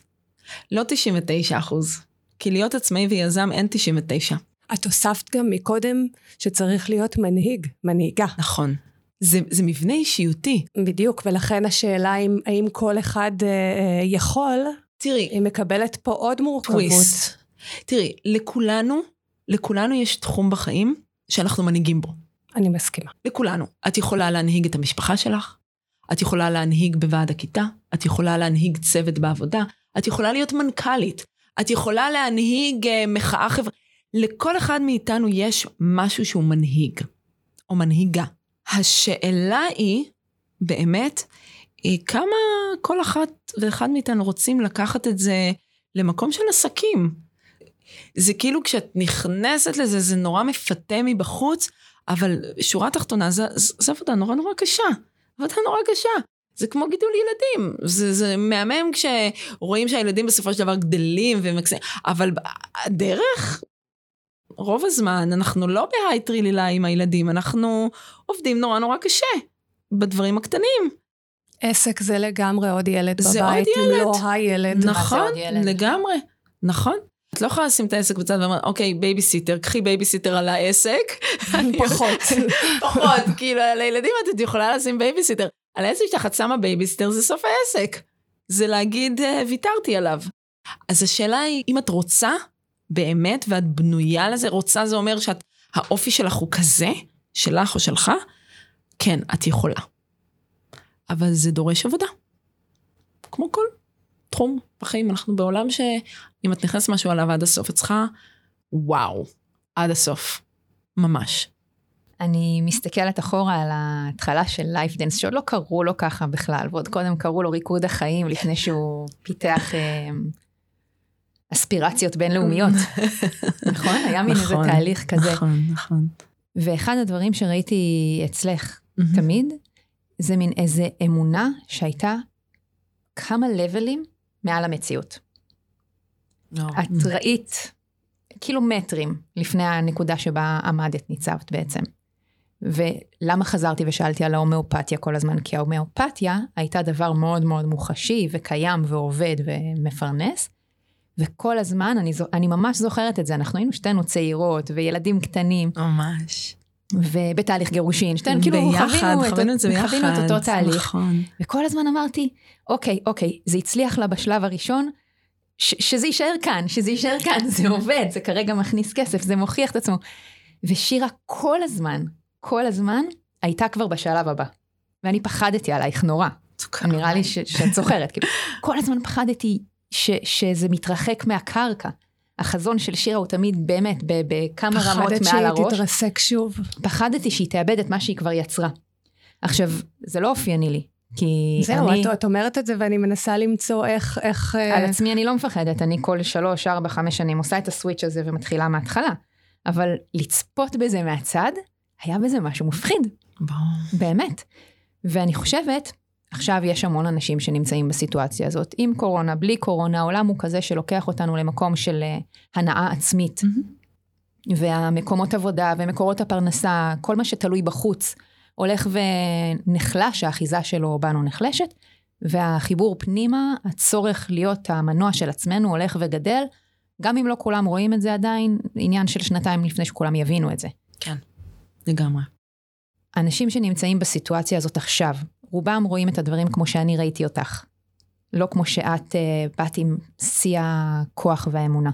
לא 99 אחוז. כי להיות עצמאי ויזם אין 99. את הוספת גם מקודם שצריך להיות מנהיג, מנהיגה. נכון. זה, זה מבנה אישיותי. בדיוק, ולכן השאלה אם, האם כל אחד אה, אה, יכול, תראי, היא מקבלת פה עוד מורכבות. טוויסט. תראי, לכולנו, לכולנו יש תחום בחיים שאנחנו מנהיגים בו. אני מסכימה. לכולנו. את יכולה להנהיג את המשפחה שלך, את יכולה להנהיג בוועד הכיתה, את יכולה להנהיג צוות בעבודה, את יכולה להיות מנכ"לית, את יכולה להנהיג uh, מחאה חברתית. לכל אחד מאיתנו יש משהו שהוא מנהיג, או מנהיגה. השאלה היא, באמת, היא כמה כל אחת ואחד מאיתנו רוצים לקחת את זה למקום של עסקים. זה כאילו כשאת נכנסת לזה, זה נורא מפתה מבחוץ, אבל שורה תחתונה, זו עבודה נורא נורא קשה. עבודה נורא קשה. זה כמו גידול ילדים, זה, זה מהמם כשרואים שהילדים בסופו של דבר גדלים ומקסים, אבל הדרך, רוב הזמן אנחנו לא ב high טרילילה עם הילדים, אנחנו עובדים נורא נורא קשה בדברים הקטנים. עסק זה לגמרי עוד ילד זה בבית, עוד ילד. אם לא הילד. נכון, לגמרי, נכון. את לא יכולה לשים את העסק בצד ואומרת, אוקיי, בייביסיטר, קחי בייביסיטר על העסק. [laughs] פחות. [laughs] פחות, כאילו, על הילדים את יכולה לשים בייביסיטר. על העסק שלך את שמה בייביסיטר, זה סוף העסק. זה להגיד, אה, ויתרתי עליו. אז השאלה היא, אם את רוצה, באמת, ואת בנויה לזה, רוצה זה אומר שאת, האופי שלך הוא כזה, שלך או שלך, כן, את יכולה. אבל זה דורש עבודה. כמו כל תחום בחיים, אנחנו בעולם שאם את נכנסת משהו עליו עד הסוף, את צריכה, וואו, עד הסוף. ממש. אני מסתכלת אחורה על ההתחלה של לייף דנס, שעוד לא קראו לו ככה בכלל, ועוד קודם קראו לו ריקוד החיים, לפני שהוא פיתח אה, אספירציות בינלאומיות. [laughs] נכון? היה מין נכון, איזה תהליך כזה. נכון, נכון. ואחד הדברים שראיתי אצלך תמיד, זה מין איזה אמונה שהייתה כמה לבלים מעל המציאות. את ראית קילומטרים לפני הנקודה שבה עמדת, ניצבת בעצם. ולמה חזרתי ושאלתי על ההומאופתיה כל הזמן? כי ההומאופתיה הייתה דבר מאוד מאוד מוחשי וקיים ועובד ומפרנס. וכל הזמן, אני, זו, אני ממש זוכרת את זה, אנחנו היינו שתינו צעירות וילדים קטנים. ממש. ובתהליך גירושין, שתינו כאילו ביחד, חווינו את זה ביחד, חווינו את אותו תהליך. נכון. וכל הזמן אמרתי, אוקיי, אוקיי, זה הצליח לה בשלב הראשון, ש- שזה יישאר כאן, שזה יישאר כאן, זה עובד, זה כרגע מכניס כסף, זה מוכיח את עצמו. ושירה כל הזמן, כל הזמן, הייתה כבר בשלב הבא. ואני פחדתי עלייך נורא. נראה לי ש- שאת זוכרת, כאילו, [laughs] כל הזמן פחדתי ש- שזה מתרחק מהקרקע. החזון של שירה הוא תמיד באמת בכמה רמות פחדת מעל שהיא הראש. תתרסק שוב. פחדתי שהיא תאבד את מה שהיא כבר יצרה. עכשיו, זה לא אופייני לי, כי זהו, אני, את, את אומרת את זה ואני מנסה למצוא איך... איך אה, על עצמי אני לא מפחדת, אני כל שלוש, ארבע, חמש שנים עושה את הסוויץ' הזה ומתחילה מההתחלה. אבל לצפות בזה מהצד, היה בזה משהו מפחיד, ברור. באמת. ואני חושבת, עכשיו יש המון אנשים שנמצאים בסיטואציה הזאת, עם קורונה, בלי קורונה, העולם הוא כזה שלוקח אותנו למקום של אה, הנאה עצמית. והמקומות עבודה ומקורות הפרנסה, כל מה שתלוי בחוץ, הולך ונחלש, האחיזה שלו בנו נחלשת, והחיבור פנימה, הצורך להיות המנוע של עצמנו הולך וגדל, גם אם לא כולם רואים את זה עדיין, עניין של שנתיים לפני שכולם יבינו את זה. לגמרי. אנשים שנמצאים בסיטואציה הזאת עכשיו, רובם רואים את הדברים כמו שאני ראיתי אותך. לא כמו שאת uh, באת עם שיא הכוח והאמונה.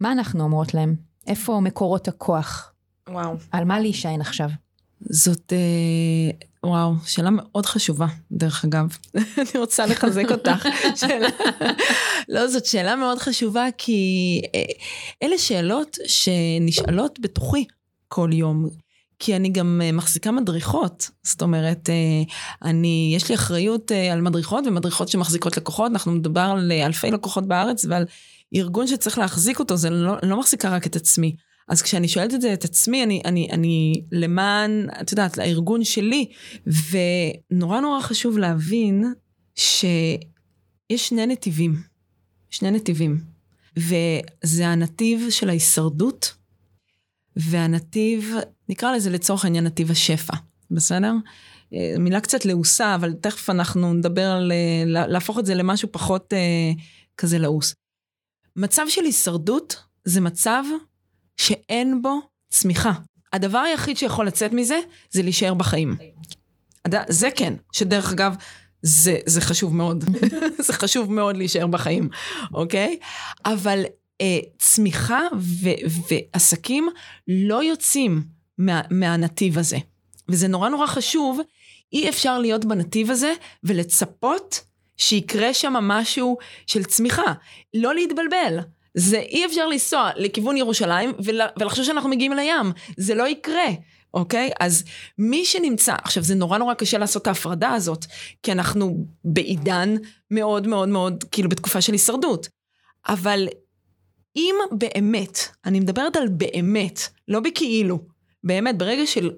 מה אנחנו אומרות להם? איפה מקורות הכוח? וואו. על מה להישען עכשיו? זאת, אה, וואו, שאלה מאוד חשובה, דרך אגב. [laughs] אני רוצה לחזק אותך. [laughs] שאלה, לא, זאת שאלה מאוד חשובה, כי אה, אלה שאלות שנשאלות בתוכי כל יום. כי אני גם אה, מחזיקה מדריכות, זאת אומרת, אה, אני, יש לי אחריות אה, על מדריכות ומדריכות שמחזיקות לקוחות, אנחנו מדבר על אלפי לקוחות בארץ ועל ארגון שצריך להחזיק אותו, זה לא, לא מחזיקה רק את עצמי. אז כשאני שואלת את זה את עצמי, אני, אני, אני למען, את יודעת, הארגון שלי, ונורא נורא חשוב להבין שיש שני נתיבים, שני נתיבים, וזה הנתיב של ההישרדות, והנתיב, נקרא לזה לצורך העניין נתיב השפע, בסדר? אה, מילה קצת לעוסה, אבל תכף אנחנו נדבר על אה, להפוך את זה למשהו פחות אה, כזה לעוס. מצב של הישרדות זה מצב שאין בו צמיחה. הדבר היחיד שיכול לצאת מזה, זה להישאר בחיים. זה כן, שדרך אגב, זה, זה חשוב מאוד. [laughs] זה חשוב מאוד להישאר בחיים, אוקיי? אבל צמיחה ו- ועסקים לא יוצאים מה, מהנתיב הזה. וזה נורא נורא חשוב, אי אפשר להיות בנתיב הזה ולצפות שיקרה שם משהו של צמיחה. לא להתבלבל. זה אי אפשר לנסוע לכיוון ירושלים ול, ולחשוב שאנחנו מגיעים לים. זה לא יקרה. אוקיי? אז מי שנמצא, עכשיו זה נורא נורא קשה לעשות את ההפרדה הזאת, כי אנחנו בעידן מאוד מאוד מאוד, כאילו בתקופה של הישרדות. אבל אם באמת, אני מדברת על באמת, לא בכאילו, באמת, ברגע של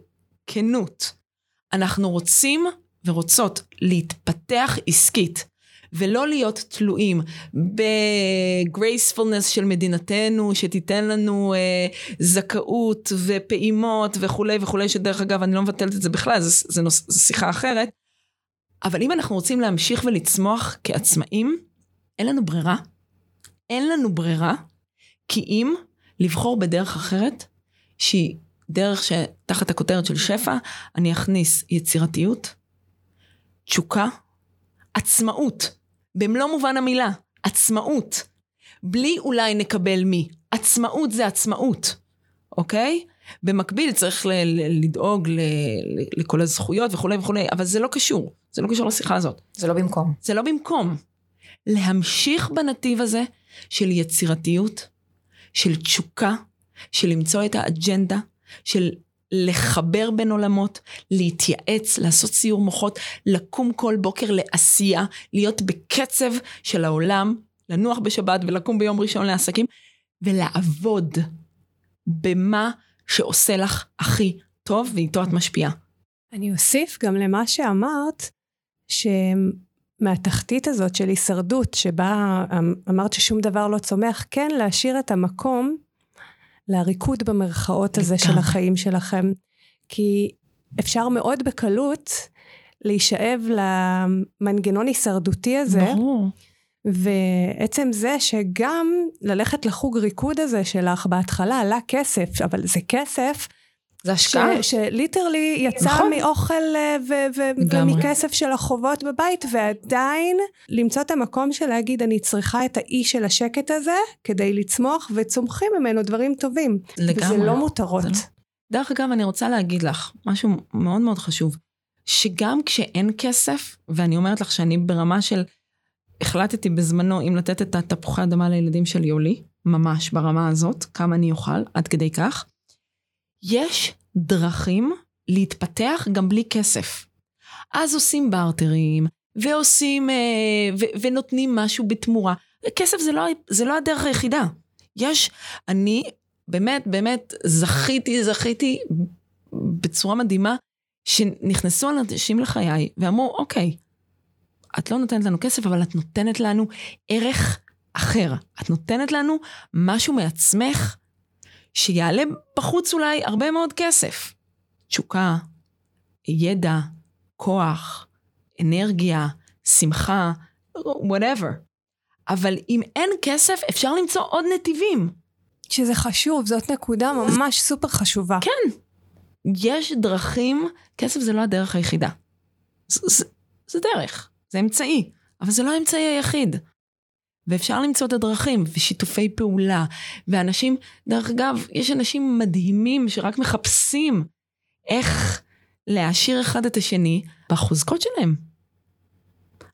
כנות, אנחנו רוצים ורוצות להתפתח עסקית, ולא להיות תלויים בגרייספולנס של מדינתנו, שתיתן לנו אה, זכאות ופעימות וכולי וכולי, שדרך אגב, אני לא מבטלת את זה בכלל, זו, זו, נוס, זו שיחה אחרת. אבל אם אנחנו רוצים להמשיך ולצמוח כעצמאים, אין לנו ברירה. אין לנו ברירה, כי אם לבחור בדרך אחרת, שהיא דרך שתחת הכותרת של שפע, אני אכניס יצירתיות, תשוקה, עצמאות, במלוא מובן המילה, עצמאות. בלי אולי נקבל מי. עצמאות זה עצמאות, אוקיי? במקביל צריך ל- ל- לדאוג ל- ל- לכל הזכויות וכולי וכולי, אבל זה לא קשור, זה לא קשור לשיחה הזאת. זה לא במקום. זה לא במקום. להמשיך בנתיב הזה של יצירתיות, של תשוקה, של למצוא את האג'נדה, של לחבר בין עולמות, להתייעץ, לעשות סיור מוחות, לקום כל בוקר לעשייה, להיות בקצב של העולם, לנוח בשבת ולקום ביום ראשון לעסקים, ולעבוד במה שעושה לך הכי טוב, ואיתו את משפיעה. אני אוסיף גם למה שאמרת, שמהתחתית הזאת של הישרדות, שבה אמרת ששום דבר לא צומח, כן להשאיר את המקום לריקוד במרכאות הזה של החיים שלכם. כי אפשר מאוד בקלות להישאב למנגנון הישרדותי הזה. ברור. ועצם זה שגם ללכת לחוג ריקוד הזה שלך בהתחלה עלה כסף, אבל זה כסף זה השקעה. שליטרלי יצא נכון. מאוכל אה, ומכסף של החובות בבית, ועדיין למצוא את המקום של להגיד, אני צריכה את האי של השקט הזה, כדי לצמוח, וצומחים ממנו דברים טובים. לגמרי. וזה לא מותרות. זה לא... דרך אגב, אני רוצה להגיד לך משהו מאוד מאוד חשוב, שגם כשאין כסף, ואני אומרת לך שאני ברמה של, החלטתי בזמנו אם לתת את התפוחי אדמה לילדים של יולי, ממש ברמה הזאת, כמה אני אוכל, עד כדי כך, יש דרכים להתפתח גם בלי כסף. אז עושים בארטרים, ועושים, אה, ו- ונותנים משהו בתמורה. כסף זה לא, זה לא הדרך היחידה. יש, אני באמת, באמת, זכיתי, זכיתי בצורה מדהימה, שנכנסו אנשים לחיי ואמרו, אוקיי, את לא נותנת לנו כסף, אבל את נותנת לנו ערך אחר. את נותנת לנו משהו מעצמך שיעלה בחוץ אולי הרבה מאוד כסף. תשוקה, ידע, כוח, אנרגיה, שמחה, whatever. אבל אם אין כסף, אפשר למצוא עוד נתיבים. שזה חשוב, זאת נקודה ממש סופר חשובה. כן. יש דרכים, כסף זה לא הדרך היחידה. זה, זה, זה דרך, זה אמצעי, אבל זה לא האמצעי היחיד. ואפשר למצוא את הדרכים, ושיתופי פעולה, ואנשים, דרך אגב, יש אנשים מדהימים שרק מחפשים איך להעשיר אחד את השני בחוזקות שלהם.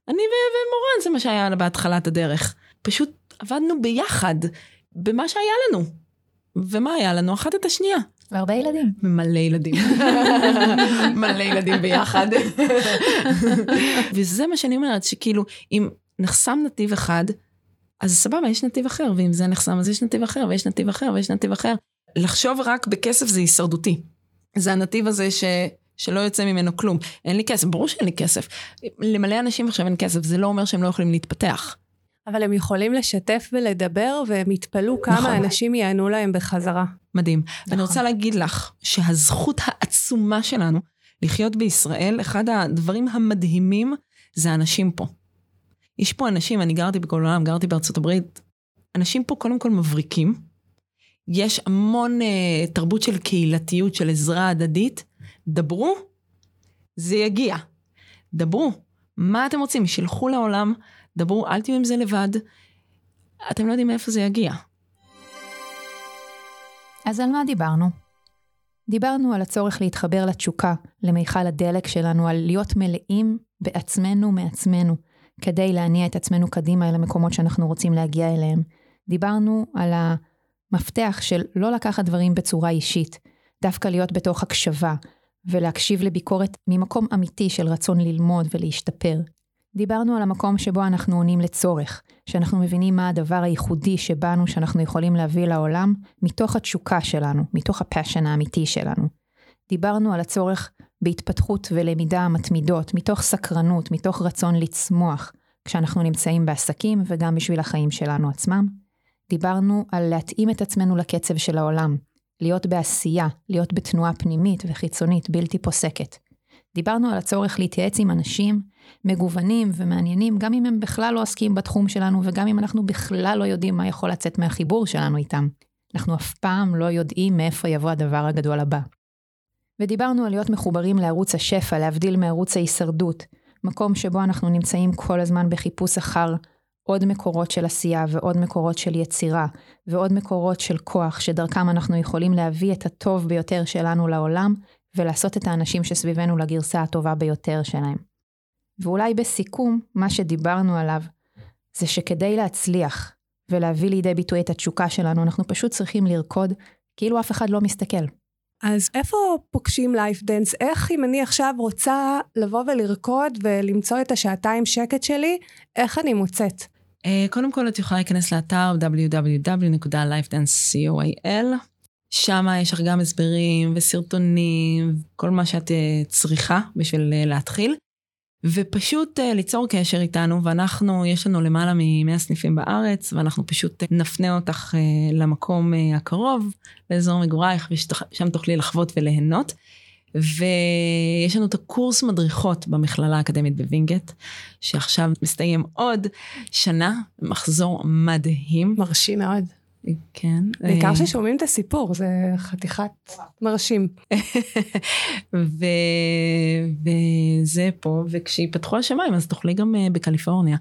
אני ומורן, זה מה שהיה בהתחלת הדרך. פשוט עבדנו ביחד במה שהיה לנו. ומה היה לנו? אחת את השנייה. והרבה ילדים. מלא ילדים. [laughs] מלא ילדים ביחד. [laughs] וזה מה שאני אומרת, שכאילו, אם נחסם נתיב אחד, אז סבבה, יש נתיב אחר, ואם זה נחסם, אז יש נתיב אחר, ויש נתיב אחר, ויש נתיב אחר. לחשוב רק בכסף זה הישרדותי. זה הנתיב הזה ש... שלא יוצא ממנו כלום. אין לי כסף, ברור שאין לי כסף. למלא אנשים עכשיו אין כסף, זה לא אומר שהם לא יכולים להתפתח. אבל הם יכולים לשתף ולדבר, והם יתפלאו כמה נכון. אנשים יענו להם בחזרה. מדהים. נכון. ואני רוצה להגיד לך שהזכות העצומה שלנו לחיות בישראל, אחד הדברים המדהימים זה האנשים פה. יש פה אנשים, אני גרתי בכל העולם, גרתי בארצות הברית, אנשים פה קודם כל מבריקים. יש המון uh, תרבות של קהילתיות, של עזרה הדדית. דברו, זה יגיע. דברו. מה אתם רוצים? שילכו לעולם, דברו, אל תהיו עם זה לבד. אתם לא יודעים מאיפה זה יגיע. אז על מה דיברנו? דיברנו על הצורך להתחבר לתשוקה, למיכל הדלק שלנו, על להיות מלאים בעצמנו מעצמנו, כדי להניע את עצמנו קדימה אל המקומות שאנחנו רוצים להגיע אליהם. דיברנו על המפתח של לא לקחת דברים בצורה אישית, דווקא להיות בתוך הקשבה, ולהקשיב לביקורת ממקום אמיתי של רצון ללמוד ולהשתפר. דיברנו על המקום שבו אנחנו עונים לצורך, שאנחנו מבינים מה הדבר הייחודי שבנו שאנחנו יכולים להביא לעולם, מתוך התשוקה שלנו, מתוך הפאשן האמיתי שלנו. דיברנו על הצורך בהתפתחות ולמידה מתמידות, מתוך סקרנות, מתוך רצון לצמוח, כשאנחנו נמצאים בעסקים וגם בשביל החיים שלנו עצמם. דיברנו על להתאים את עצמנו לקצב של העולם, להיות בעשייה, להיות בתנועה פנימית וחיצונית בלתי פוסקת. דיברנו על הצורך להתייעץ עם אנשים מגוונים ומעניינים, גם אם הם בכלל לא עוסקים בתחום שלנו וגם אם אנחנו בכלל לא יודעים מה יכול לצאת מהחיבור שלנו איתם. אנחנו אף פעם לא יודעים מאיפה יבוא הדבר הגדול הבא. ודיברנו על להיות מחוברים לערוץ השפע, להבדיל מערוץ ההישרדות, מקום שבו אנחנו נמצאים כל הזמן בחיפוש אחר עוד מקורות של עשייה ועוד מקורות של יצירה ועוד מקורות של כוח שדרכם אנחנו יכולים להביא את הטוב ביותר שלנו לעולם ולעשות את האנשים שסביבנו לגרסה הטובה ביותר שלהם. ואולי בסיכום, מה שדיברנו עליו, זה שכדי להצליח ולהביא לידי ביטוי את התשוקה שלנו, אנחנו פשוט צריכים לרקוד כאילו אף אחד לא מסתכל. אז איפה פוגשים לייף דנס? איך אם אני עכשיו רוצה לבוא ולרקוד ולמצוא את השעתיים שקט שלי, איך אני מוצאת? אה, קודם כל את יכולה להיכנס לאתר www.lifedance.co.il. שם יש לך גם הסברים וסרטונים, כל מה שאת אה, צריכה בשביל אה, להתחיל. ופשוט ליצור קשר איתנו, ואנחנו, יש לנו למעלה מ-100 סניפים בארץ, ואנחנו פשוט נפנה אותך למקום הקרוב, לאזור מגורייך, ושם תוכלי לחוות וליהנות. ויש לנו את הקורס מדריכות במכללה האקדמית בווינגייט, שעכשיו מסתיים עוד שנה, מחזור מדהים. מרשים מאוד. כן. בעיקר ששומעים את הסיפור, זה חתיכת מרשים. וזה פה, וכשיפתחו השמיים אז תוכלי גם בקליפורניה.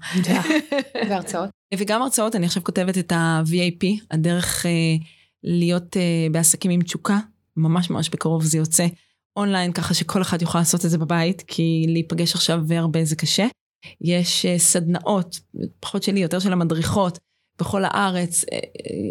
[laughs] והרצאות. וגם הרצאות, אני עכשיו כותבת את ה-VAP, הדרך להיות בעסקים עם תשוקה, ממש ממש בקרוב זה יוצא אונליין, ככה שכל אחד יוכל לעשות את זה בבית, כי להיפגש עכשיו והרבה זה קשה. יש סדנאות, פחות שלי, יותר של המדריכות, בכל הארץ,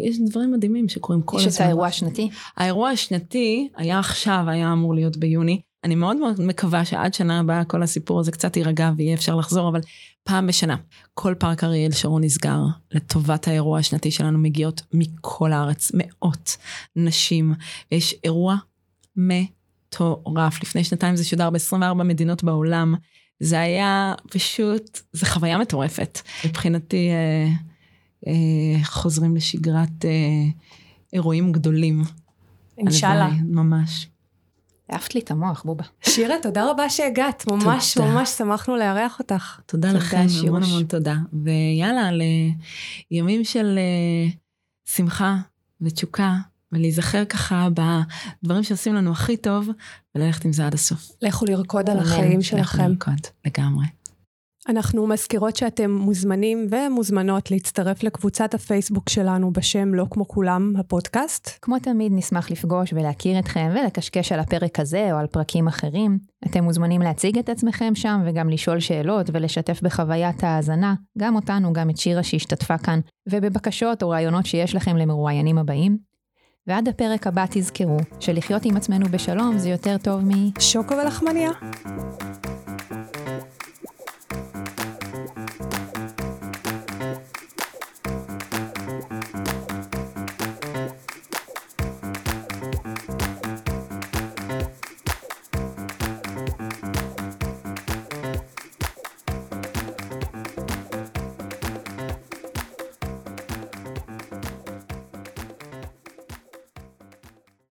יש דברים מדהימים שקורים כל הזמן. יש את האירוע השנתי? האירוע השנתי היה עכשיו, היה אמור להיות ביוני. אני מאוד מאוד מקווה שעד שנה הבאה כל הסיפור הזה קצת יירגע ויהיה אפשר לחזור, אבל פעם בשנה, כל פארק אריאל שרון נסגר לטובת האירוע השנתי שלנו מגיעות מכל הארץ, מאות נשים. יש אירוע מטורף. לפני שנתיים זה שודר ב-24 מדינות בעולם. זה היה פשוט, זו חוויה מטורפת. מבחינתי, אה, אה, חוזרים לשגרת אה, אירועים גדולים. אינשאללה. ממש. העפת לי את המוח, בובה. שירה, תודה רבה שהגעת, ממש תודה. ממש שמחנו לארח אותך. תודה, תודה לכם, שירוש. המון המון תודה. ויאללה, לימים של uh, שמחה ותשוקה, ולהיזכר ככה בדברים שעושים לנו הכי טוב, וללכת עם זה עד הסוף. לכו לרקוד על החיים שלכם. לכו לרקוד, לגמרי. אנחנו מזכירות שאתם מוזמנים ומוזמנות להצטרף לקבוצת הפייסבוק שלנו בשם לא כמו כולם, הפודקאסט. כמו תמיד נשמח לפגוש ולהכיר אתכם ולקשקש על הפרק הזה או על פרקים אחרים. אתם מוזמנים להציג את עצמכם שם וגם לשאול שאלות ולשתף בחוויית ההאזנה, גם אותנו, גם את שירה שהשתתפה כאן, ובבקשות או רעיונות שיש לכם למרואיינים הבאים. ועד הפרק הבא תזכרו שלחיות עם עצמנו בשלום זה יותר טוב מ... שוקו ולחמניה.